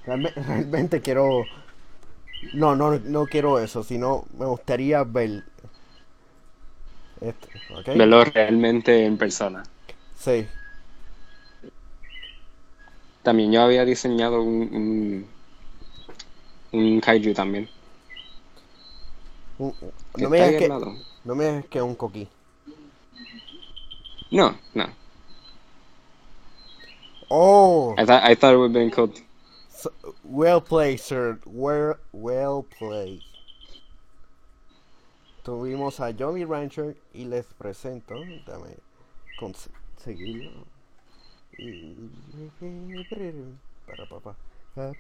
Speaker 3: Realme- Realmente quiero. No, no, no quiero eso, sino me gustaría ver. Esto, ¿ok?
Speaker 1: Verlo realmente en persona.
Speaker 3: Sí.
Speaker 1: También yo había diseñado un, un, un kaiju también.
Speaker 3: Un-
Speaker 1: que
Speaker 3: No me que, no me digas que es un coquí.
Speaker 1: No, no.
Speaker 3: Oh,
Speaker 1: I thought, I thought it would have been cool.
Speaker 3: so- well played, sir. Well, well played. Tuvimos a Jolly Rancher y les presento. Dame conseguirlo. Para, papá.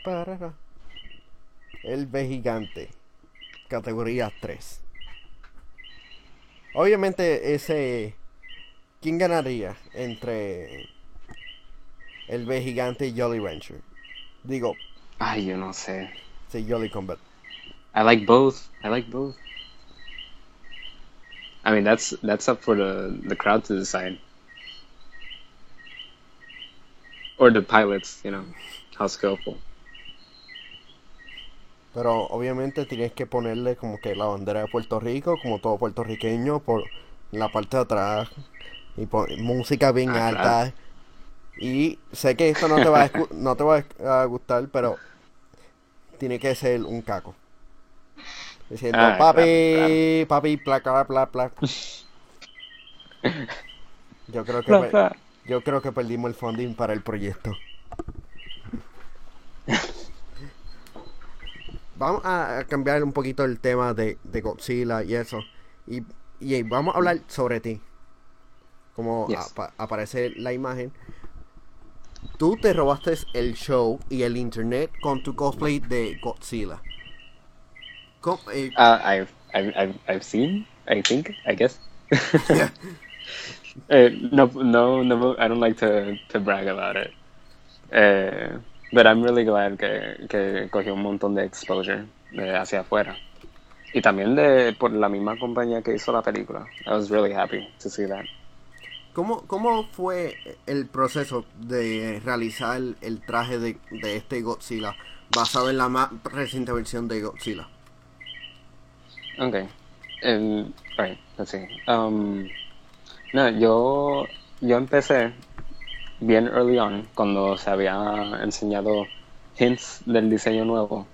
Speaker 3: Para. El B gigante. Categoría 3. Obviamente ese... ¿Quién ganaría entre el B gigante y Jolly Rancher? Digo,
Speaker 1: Ay, yo no sé.
Speaker 3: sí, Jolly Combat.
Speaker 1: I like both. I like both. I mean, that's that's up for the the crowd to decide, or the pilots. You know, how skillful.
Speaker 3: Pero obviamente tienes que ponerle como que la bandera de Puerto Rico, como todo puertorriqueño, por la parte de atrás. Y pon- música bien
Speaker 1: Ah,
Speaker 3: alta.
Speaker 1: claro.
Speaker 3: Y sé que esto no te va a, no te va a gustar, pero tiene que ser un caco. Diciendo,
Speaker 1: Ah,
Speaker 3: papi, papi, placa, bla, bla. Yo creo que
Speaker 1: Bla,
Speaker 3: per-
Speaker 1: bla.
Speaker 3: yo creo que perdimos el funding para el proyecto. Vamos a cambiar un poquito el tema de, de Godzilla y eso. Y, y vamos a hablar sobre ti. Como
Speaker 1: Yes.
Speaker 3: aparece la imagen. Tú te robaste el show y el internet con tu cosplay de Godzilla. ¿Cómo- eh,
Speaker 1: Uh, I've, I've I've seen. I think. I guess. Eh, no, no, no, I don't like to, to brag about it. Eh, but I'm really glad que, que cogió un montón de exposure de hacia afuera. Y también de por la misma compañía que hizo la película. I was really happy to see that.
Speaker 3: ¿Cómo, ¿Cómo fue el proceso de realizar el traje de, de este Godzilla basado en la más reciente versión de Godzilla?
Speaker 1: Okay. Um, right, let's see. No, yo, yo empecé bien early on cuando se había enseñado hints del diseño nuevo.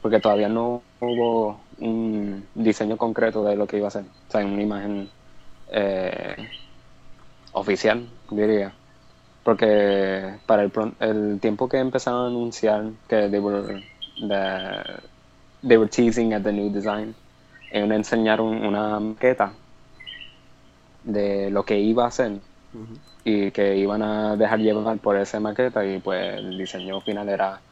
Speaker 1: Porque todavía no hubo un diseño concreto de lo que iba a ser. O sea, una imagen eh, oficial, diría. Porque para el, el tiempo que empezaron a anunciar que they were, the- they were teasing at the new design, ellos enseñaron una maqueta de lo que iba a ser y que iban a dejar llevar por esa maqueta y pues el diseño final era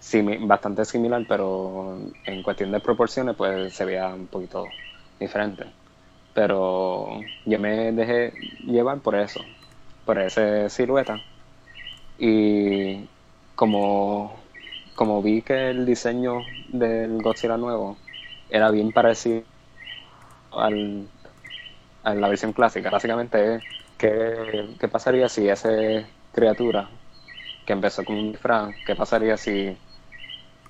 Speaker 1: simi- bastante similar pero en cuestión de proporciones pues se veía un poquito diferente. Pero yo me dejé llevar por eso por esa silueta. Y como como vi que el diseño del Godzilla nuevo era bien parecido al, a la versión clásica. Básicamente ¿qué, qué pasaría si esa criatura que empezó con un disfraz, qué pasaría si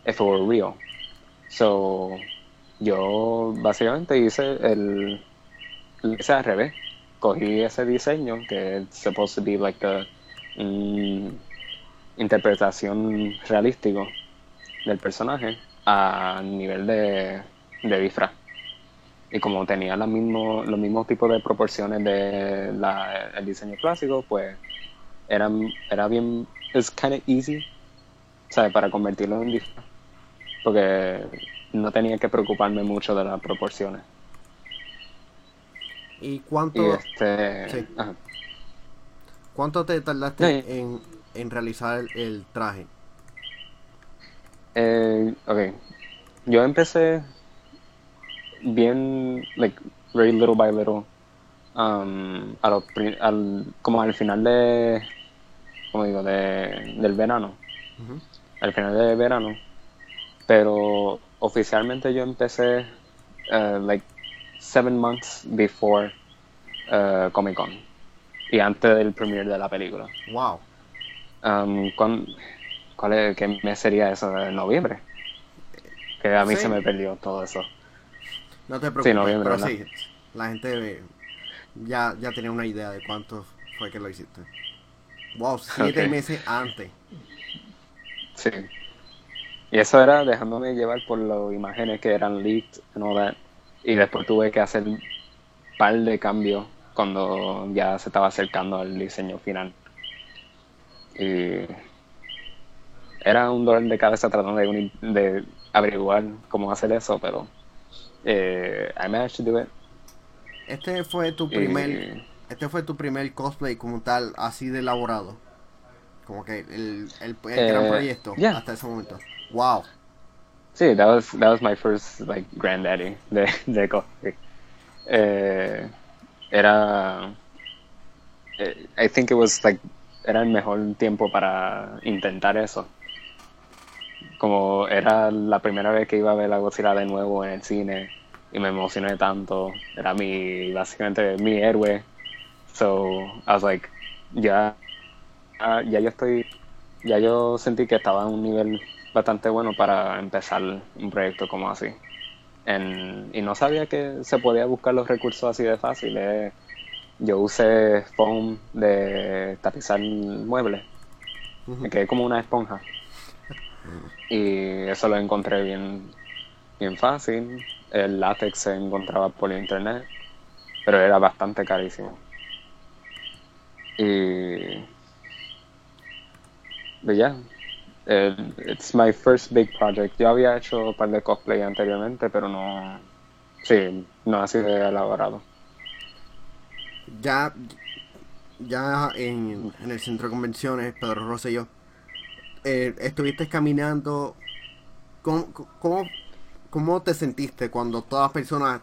Speaker 1: it were real? So, yo básicamente hice el hice al revés. Cogí ese diseño que es supposed to be like a un interpretación realístico del personaje a nivel de, de disfraz. Y como tenía la mismo, los mismos tipos de proporciones de la, el diseño clásico, pues era, era bien, es kind of easy, ¿sabes? Para convertirlo en disfraz. Porque no tenía que preocuparme mucho de las proporciones.
Speaker 3: ¿Y
Speaker 1: Y
Speaker 3: cuánto,
Speaker 1: este...
Speaker 3: Sí. cuánto te tardaste en, en realizar el, el traje?
Speaker 1: Eh, ok. Yo empecé bien, like, very little by little. Um, a lo pri- al, como al final de, como digo, de, del verano. Al final del verano. Pero oficialmente yo empecé, uh, like, seven months before uh, Comic Con. Y antes del premiere de la película.
Speaker 3: Wow.
Speaker 1: Um, ¿cuán- ¿Cuál es, qué mes sería eso? ¿De noviembre? Que a mí
Speaker 3: Sí.
Speaker 1: se me perdió todo eso.
Speaker 3: No te preocupes,
Speaker 1: noviembre,
Speaker 3: pero sí, la gente ya, ya tenía una idea de cuánto fue que lo hiciste. Wow, siete meses antes.
Speaker 1: Sí. Y eso era dejándome llevar por las imágenes que eran leaked and all that. Y después tuve que hacer un par de cambios cuando ya se estaba acercando al diseño final. Y era un dolor de cabeza tratando de, uni- de averiguar cómo hacer eso, pero eh, I managed to do it.
Speaker 3: Este fue tu
Speaker 1: Y-
Speaker 3: primer, este fue tu primer cosplay como tal, así de elaborado. Como que el, el, el
Speaker 1: Eh,
Speaker 3: gran proyecto
Speaker 1: yeah.
Speaker 3: hasta ese momento. Wow.
Speaker 1: Sí, that was that was my first like granddaddy de, de cosplay. Eh, era eh, I think it was like era el mejor tiempo para intentar eso. Como era la primera vez que iba a ver la Godzilla de nuevo en el cine y me emocioné tanto. Era mi básicamente mi héroe. So I was like ya ah, ya yo estoy ya yo sentí que estaba a un nivel bastante bueno para empezar un proyecto como así. En- y no sabía que se podía buscar los recursos así de fácil. eh. Yo usé foam de tapizar muebles. Me quedé como una esponja. Y eso lo encontré bien, bien fácil. El látex se encontraba por internet, pero era bastante carísimo. Y But yeah, it's my first big project. Yo había hecho un par de cosplay anteriormente, pero no, sí, no así de elaborado.
Speaker 3: Ya, ya en, en el centro de convenciones, Pedro Rosselló, eh, estuviste caminando. ¿Cómo, cómo, cómo te sentiste cuando todas las personas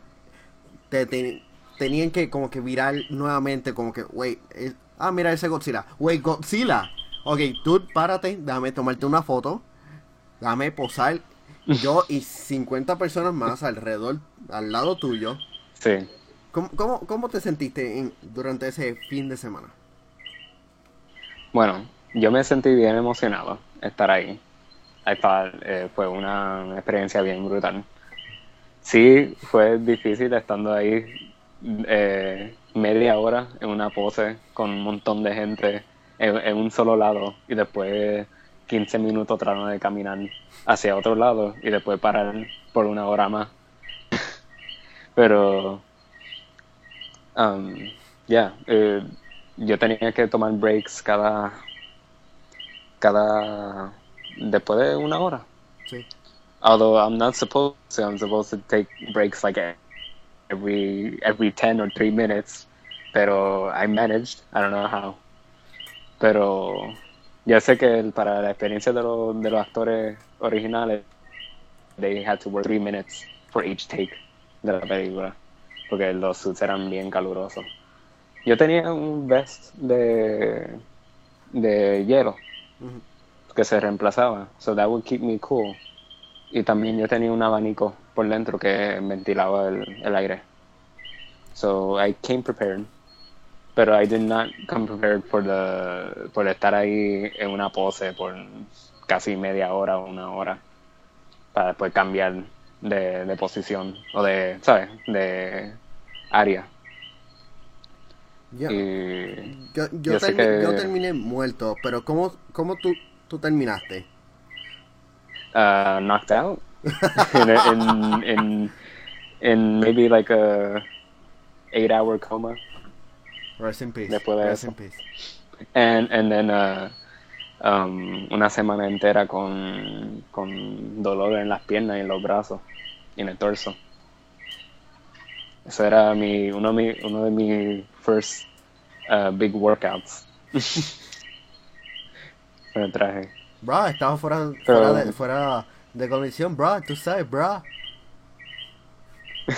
Speaker 3: te, te- tenían que como que virar nuevamente, como que, wait, eh, ah, mira ese Godzilla, wait, Godzilla. Ok, tú párate, déjame tomarte una foto, déjame posar. Yo y 50 personas más alrededor, al lado tuyo.
Speaker 1: Sí.
Speaker 3: ¿Cómo, cómo, cómo te sentiste en- durante ese fin de semana?
Speaker 1: Bueno, yo me sentí bien emocionado estar ahí. Eh, fue una experiencia bien brutal. Sí, fue difícil estando ahí eh, media hora en una pose con un montón de gente en, en un solo lado y después 15 minutos tratando de caminar hacia otro lado y después parar por una hora más. Pero, um, ya, eh, yo tenía que tomar breaks cada, cada, después de una hora.
Speaker 3: Sí.
Speaker 1: Although I'm not supposed to, I'm supposed to take breaks like every every 10 or 3 minutes. Pero I managed, I don't know how. Pero ya sé que el- para la experiencia de, los de los actores originales, they had to work 3 minutes for each take de la película. Porque los suits eran bien calurosos. Yo tenía un vest de, de hielo que se reemplazaba, so that would keep me cool. Y también yo tenía un abanico por dentro que ventilaba el, el aire. So I came prepared, pero I did not come prepared for the por estar ahí en una pose por casi media hora o una hora para después cambiar de, de posición o de, ¿sabes? De área.
Speaker 3: Ya.
Speaker 1: Y
Speaker 3: Yo, yo,
Speaker 1: Yo
Speaker 3: termi-
Speaker 1: que-
Speaker 3: yo terminé muerto, pero ¿cómo, cómo tú, tú terminaste?
Speaker 1: uh, knocked out in, a, in in in maybe like a eight hour coma
Speaker 3: Rest in peace.
Speaker 1: Después de
Speaker 3: Rest
Speaker 1: eso.
Speaker 3: in peace.
Speaker 1: and and then uh, um, una semana entera con con dolor en las piernas y en los brazos y en el torso eso era mi uno de mi uno de mis first uh, big workouts el traje
Speaker 3: Bro, estaba fuera,
Speaker 1: Pero-
Speaker 3: fuera, de, fuera de condición, bro. Tú sabes, bro.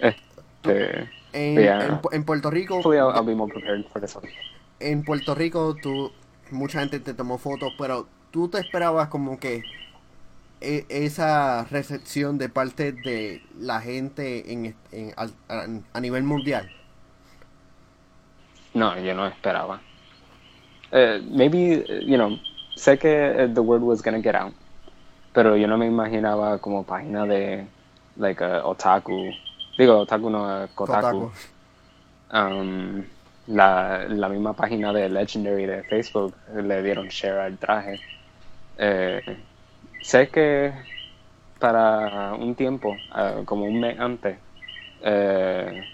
Speaker 1: este,
Speaker 3: En,
Speaker 1: Yeah.
Speaker 3: en, Pu- en Puerto Rico,
Speaker 1: I'll, I'll be more prepared for this one
Speaker 3: en Puerto Rico, tú, mucha gente te tomó fotos, pero tú te esperabas como que e- esa recepción de parte de la gente en, a, nivel mundial.
Speaker 1: No, yo no esperaba. Eh, maybe, you know, sé que eh, the word was gonna get out, pero yo no me imaginaba como página de, like, uh, otaku. Digo, otaku no, uh, kotaku.
Speaker 3: Kotaku.
Speaker 1: Um, la, la misma página de Legendary de Facebook eh, le dieron share al traje. Eh, sé que para un tiempo, eh, como un mes antes, eh,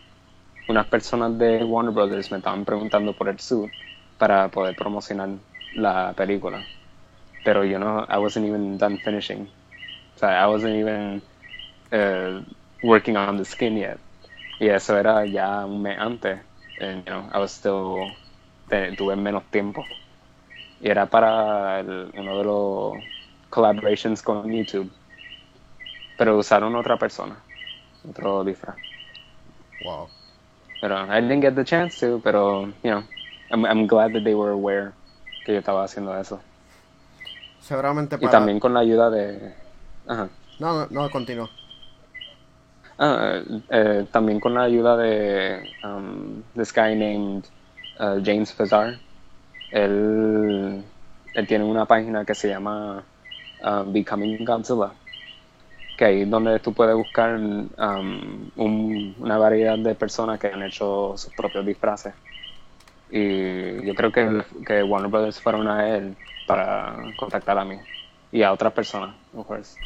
Speaker 1: unas personas de Warner Brothers me estaban preguntando por el suit para poder promocionar la película. Pero yo no, I wasn't even done finishing. O sea, I wasn't even uh, working on the skin yet. Y eso era ya un mes antes. And, you know, I was still, tuve menos tiempo. Y era para el- uno de los collaborations con YouTube. Pero usaron otra persona, otro disfraz.
Speaker 3: Wow.
Speaker 1: Pero I didn't get the chance to, pero, you know, I'm, I'm glad that they were aware que yo estaba haciendo eso.
Speaker 3: Seguramente
Speaker 1: Y
Speaker 3: para...
Speaker 1: también con la ayuda de... Ajá.
Speaker 3: No, no, no, continúa.
Speaker 1: Ah, eh, también con la ayuda de um, this guy named uh, James Fazar. Él, tiene una página que se llama Becoming Godzilla. Que ahí es donde tú puedes buscar um, un- una variedad de personas que han hecho sus propios disfraces. Y yo creo que, que Warner Brothers fueron a él para contactar a mí y a otras personas, of course.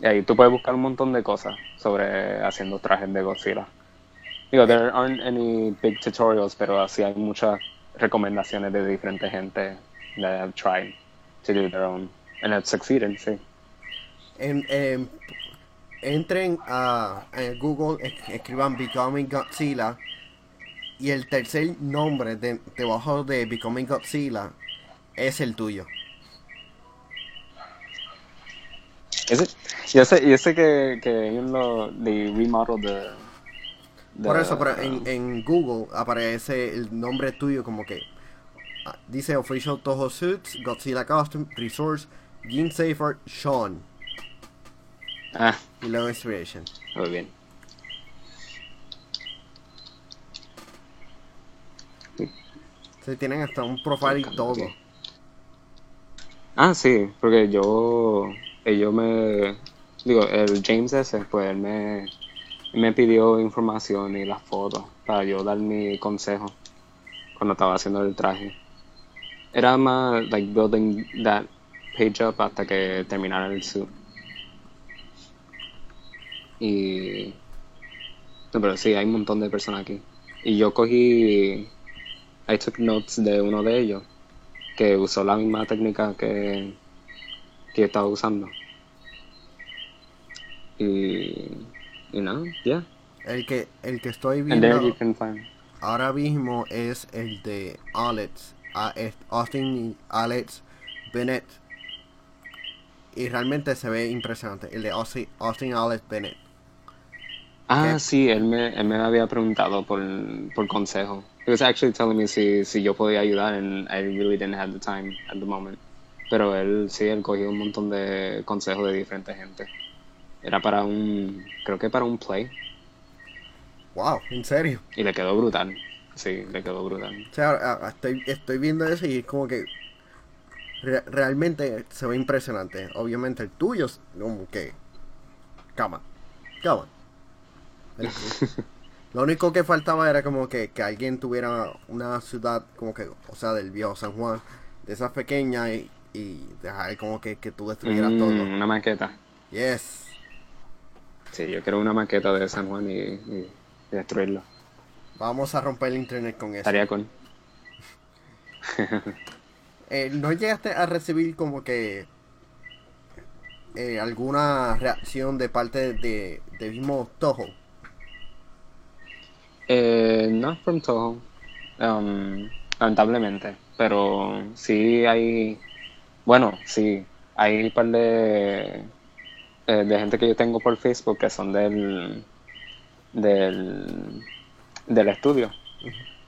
Speaker 1: Y ahí tú puedes buscar un montón de cosas sobre haciendo trajes de Godzilla. Digo, there aren't any big tutorials, pero sí hay muchas recomendaciones de diferente gente that have tried to do their own. And have succeeded, sí.
Speaker 3: En, em, entren a, Google, es- escriban Becoming Godzilla y el tercer nombre de, debajo de Becoming Godzilla es el tuyo.
Speaker 1: Ese, yo sé, yo sé que, que ellos lo de remodel de, de-
Speaker 3: Por eso, pero en, en Google aparece el nombre tuyo como que ah, dice Official Toho Suits, Godzilla Costume, Resource, Gene Safer, Sean
Speaker 1: Ah,
Speaker 3: y luego Inspiration.
Speaker 1: muy bien.
Speaker 3: Se tienen hasta un profile y todo.
Speaker 1: Ah, sí, porque yo, ellos me, digo, el James ese, pues él me, me pidió información y las fotos para yo dar mi consejo cuando estaba haciendo el traje. Era más, like, building that page up hasta que terminara el suit. Y, no, pero sí, hay un montón de personas aquí. Y yo cogí, I took notes de uno de ellos que usó la misma técnica que, que estaba usando. Y, y nada, yeah.
Speaker 3: El que, el que estoy
Speaker 1: And there you
Speaker 3: viendo
Speaker 1: can find.
Speaker 3: ahora mismo es el de Alex, Austin y Alex Bennett. Y realmente se ve impresionante. El de Austin, Austin Alex Bennett.
Speaker 1: Ah,
Speaker 3: ¿Qué?
Speaker 1: sí, él me, él me había preguntado por, por consejo. He was actually telling me si, si yo podía ayudar and I really didn't have the time at the moment. Pero él sí, él cogió un montón de consejos de diferente gente. Era para un, creo que para un play.
Speaker 3: Wow, en serio.
Speaker 1: Y le quedó brutal. Sí, le quedó brutal.
Speaker 3: O sea, estoy, estoy viendo eso y es como que re- realmente se ve impresionante. Obviamente el tuyo es como que... On. El- Lo único que faltaba era como que, que alguien tuviera una ciudad como que, o sea, del viejo San Juan, de esas pequeñas y, y dejar como que, que tú destruyeras
Speaker 1: Mm,
Speaker 3: todo.
Speaker 1: una maqueta.
Speaker 3: Yes.
Speaker 1: Sí, yo quiero una maqueta de San Juan y, y destruirlo.
Speaker 3: Vamos a romper el internet con eso.
Speaker 1: Estaría con.
Speaker 3: Eh, ¿No llegaste a recibir como que eh, alguna reacción de parte de, de mismo Toho?
Speaker 1: Eh, not from Toho. Um, lamentablemente. Pero sí hay. Bueno, sí. Hay un par de. Eh, de gente que yo tengo por Facebook que son del. del. del estudio.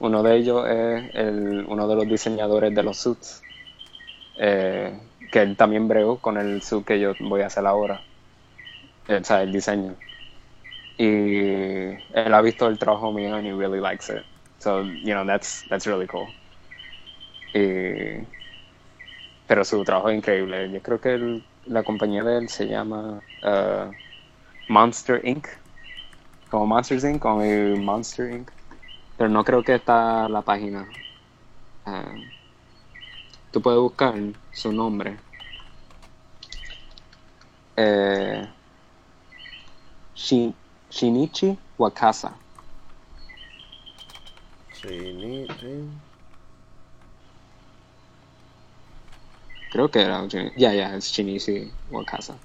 Speaker 1: Uno de ellos es el, uno de los diseñadores de los suits. eh, que él también bregó con el suit que yo voy a hacer ahora. Eh, o sea, el diseño. y él ha visto el trabajo mío and he really likes it. So, you know, that's, that's really cool. Y, pero su trabajo es increíble. Yo creo que el- la compañía de él se llama uh, Monster Inc. Como Monsters Inc. Como Monster Inc. Pero no creo que está la página. Ah, tú puedes buscar su nombre. Eh, Shin- Shinichi Wakasa.
Speaker 3: Sí, ni- sí.
Speaker 1: Creo que era Shini- Ya, ya, es Shinichi Wakasa.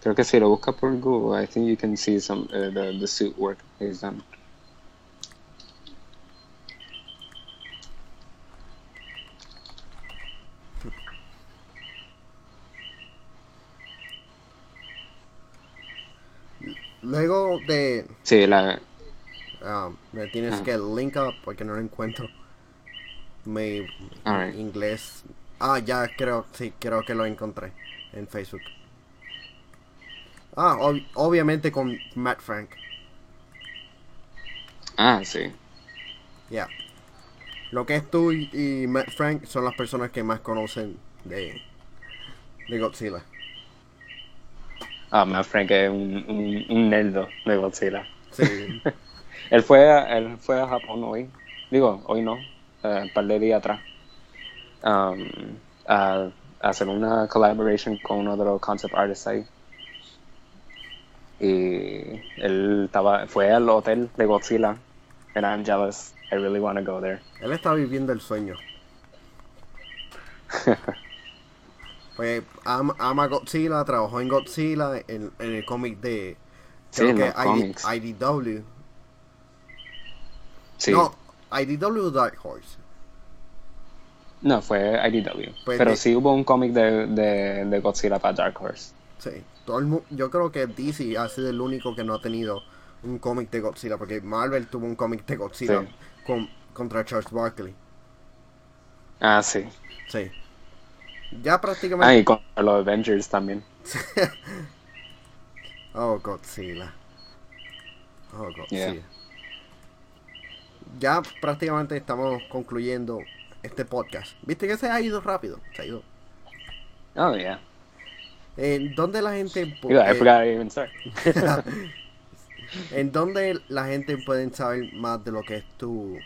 Speaker 1: Creo que si lo buscas por Google, I think you can see some uh, the, the suit work he's done.
Speaker 3: Luego de...
Speaker 1: Sí, la,
Speaker 3: ah, me tienes
Speaker 1: Ah.
Speaker 3: que link up porque no lo encuentro. Mi
Speaker 1: Alright.
Speaker 3: inglés... Ah, ya creo, sí, creo que lo encontré en Facebook. Ah, ob- obviamente con Matt Frank.
Speaker 1: ah, sí.
Speaker 3: Ya. Lo que es tú y, y Matt Frank son las personas que más conocen de, de Godzilla.
Speaker 1: Ah, Matt Frank es un, un, un nerdo de Godzilla.
Speaker 3: Sí.
Speaker 1: Él fue, a, él fue a Japón hoy. Digo, hoy no. Eh, un par de días atrás. um, a, a hacer una collaboration con uno de los concept artists ahí. Y él estaba, fue al hotel de Godzilla. And I'm jealous. I really want to go there.
Speaker 3: Él está viviendo el sueño. Pues ama, ama Godzilla, trabajó en Godzilla, en, en el cómic de.
Speaker 1: Sí,
Speaker 3: Creo
Speaker 1: en
Speaker 3: que. ID, IDW.
Speaker 1: Sí.
Speaker 3: No, IDW Dark Horse.
Speaker 1: No, fue IDW.
Speaker 3: Pues
Speaker 1: Pero
Speaker 3: de-
Speaker 1: sí hubo un cómic de, de, de Godzilla para Dark Horse.
Speaker 3: Sí, todo el mu- yo creo que DC ha sido el único que no ha tenido un cómic de Godzilla, porque Marvel tuvo un cómic de Godzilla
Speaker 1: Sí.
Speaker 3: con, contra Charles Barkley.
Speaker 1: Ah, sí.
Speaker 3: Sí. Ya
Speaker 1: Ah,
Speaker 3: prácticamente...
Speaker 1: y con los Avengers también.
Speaker 3: oh, Godzilla. Oh, Godzilla.
Speaker 1: Yeah.
Speaker 3: Ya prácticamente estamos concluyendo este podcast. ¿Viste que se ha ido rápido? Se ha ido.
Speaker 1: Oh, yeah.
Speaker 3: ¿En dónde la gente... eh,
Speaker 1: forgot to even start.
Speaker 3: ¿En dónde la gente puede saber más de lo que es tu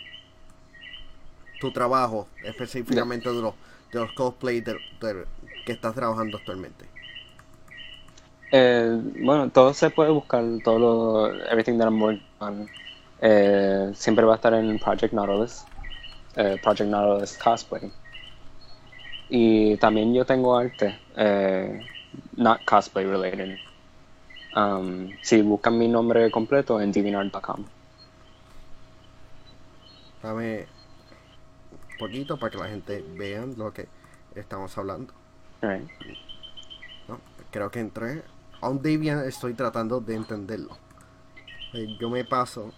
Speaker 3: tu trabajo, específicamente de los de los cosplay de- de- que estás trabajando actualmente?
Speaker 1: Eh, bueno, todo se puede buscar, todo lo, everything that I'm working on, eh, siempre va a estar en Project Nautilus, eh, Project Nautilus Cosplay. Y también yo tengo arte, eh, not cosplay related. Um, si buscan mi nombre completo en DeviantArt.com.
Speaker 3: Dame un poquito para que la gente vea lo que estamos hablando.
Speaker 1: Right.
Speaker 3: ¿no? Creo que entré a un Debian estoy tratando de entenderlo. Eh, Yo me paso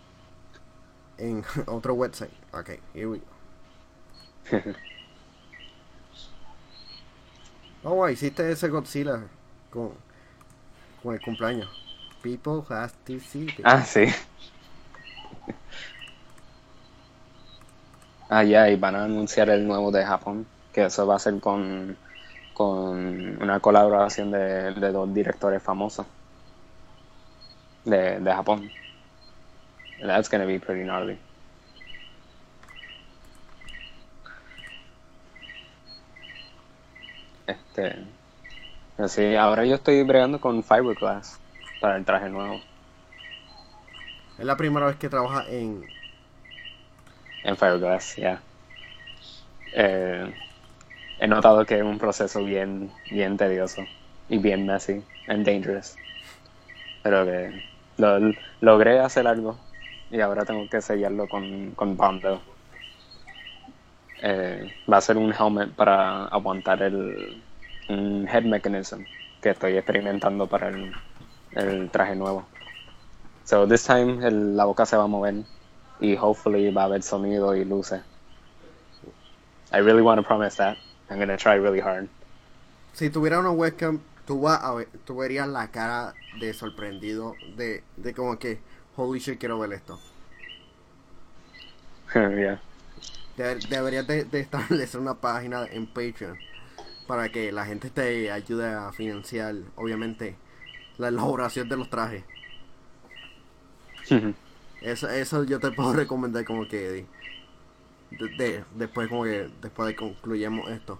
Speaker 3: en otro website. Ok, here we go. Oh, hiciste ese Godzilla con, con el cumpleaños. People has to see it.
Speaker 1: Ah, sí. Ah, ya, y van a anunciar el nuevo de Japón, que eso va a ser con, con una colaboración de, de dos directores famosos de, de Japón. That's gonna be pretty gnarly. Este, pero sí, ahora yo estoy bregando con fiberglass para el traje nuevo.
Speaker 3: Es la primera vez que trabaja en.
Speaker 1: En Fiberglass, ya. Eh, he notado que es un proceso bien, bien tedioso y bien messy and dangerous. Pero que lo, logré hacer algo y ahora tengo que sellarlo con, con Bondo. Eh, va a ser un helmet para aguantar el un head mechanism que estoy experimentando para el, el traje nuevo. So this time el- la boca se va a mover y hopefully va a haber sonido y luces. I really want to promise that. I'm gonna try really hard.
Speaker 3: Si tuviera una webcam, tú, vas a ver, verías la cara de sorprendido, de, de como que, holy shit, quiero ver esto.
Speaker 1: yeah.
Speaker 3: Deber- deberías de, de establecer una página en Patreon para que la gente te ayude a financiar, obviamente, la elaboración de los trajes. Eso, eso yo te puedo recomendar como que de- de- después como que después de concluyamos esto.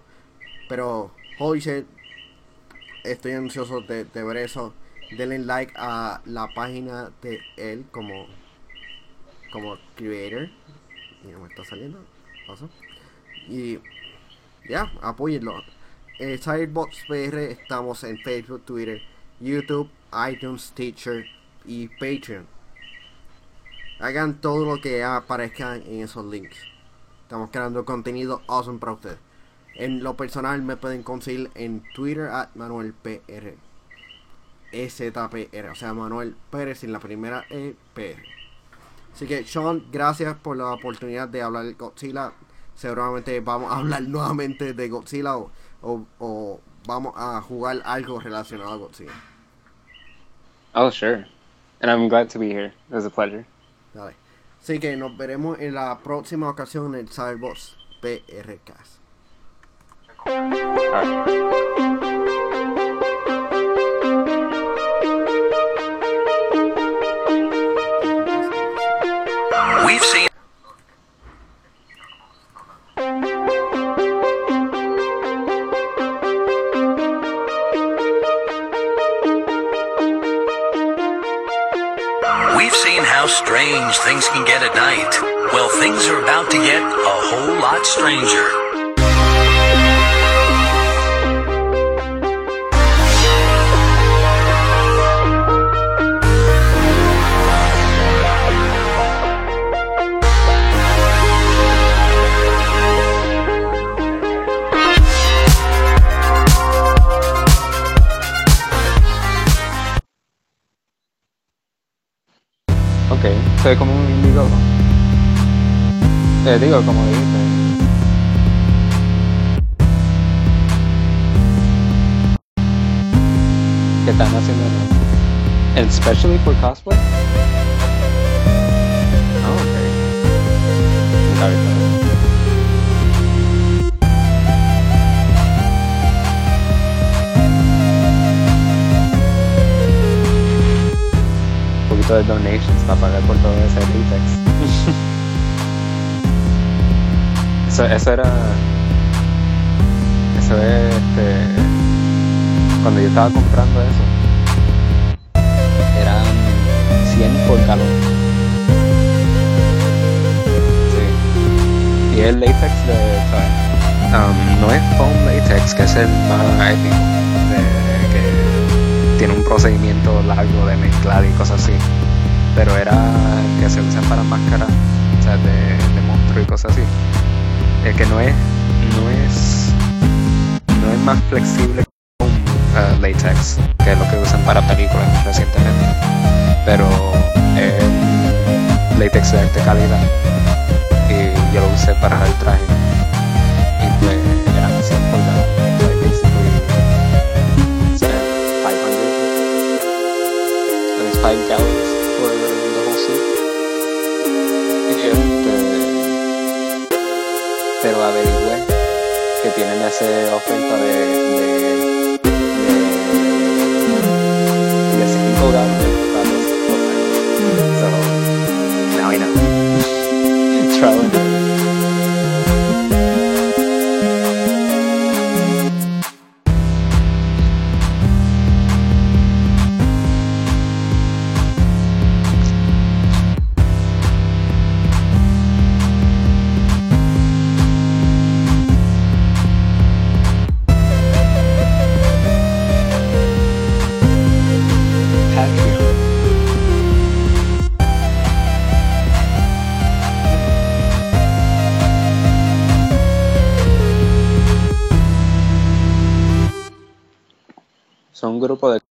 Speaker 3: Pero holy shit, estoy ansioso de, de ver eso. Denle like a la página de él como como creator. Me está saliendo. Paso. Y ya, apóyenlo. Eh, Sidebox PR estamos en Facebook, Twitter, YouTube, iTunes, Teacher y Patreon. Hagan todo lo que aparezca en esos links. Estamos creando contenido awesome para ustedes. En lo personal me pueden conseguir en Twitter at Manuel PR. STPR, o sea Manuel Pérez sin la primera E PR. Así que Sean, gracias por la oportunidad de hablar de Godzilla. Seguramente vamos a hablar nuevamente de Godzilla o, o- o vamos a jugar algo relacionado a Godzilla.
Speaker 1: Oh, sure. And I'm glad to be here. It was a pleasure.
Speaker 3: Dale. Así que nos veremos en la próxima ocasión en el Cyberbox PRCast.
Speaker 1: Alright.
Speaker 2: We've things are about to get a whole lot stranger.
Speaker 1: Ok, se ve como un indicador. Te digo, como dijiste. ¿Qué están haciendo? ¿En especially for cosplay? Ah, ok. Nunca. Un poquito de donations para pagar por todo ese latex. eso, eso era. Eso es este. Cuando yo estaba comprando eso, eran 100 por galón. Sí. Y el latex de. Um, no es foam latex, que es el más épico. de- que tiene un procedimiento largo de mezclar y cosas así. Pero era que se usa para máscaras, o sea, de, de monstruo y cosas así. El que no es, no es, no es más flexible un uh, latex, que es lo que usan para películas recientemente. Pero es latex de alta calidad y yo lo usé para el traje. Y pues eran 100 por galón. Like basically, spent 500 at oferta de, de, de, de 5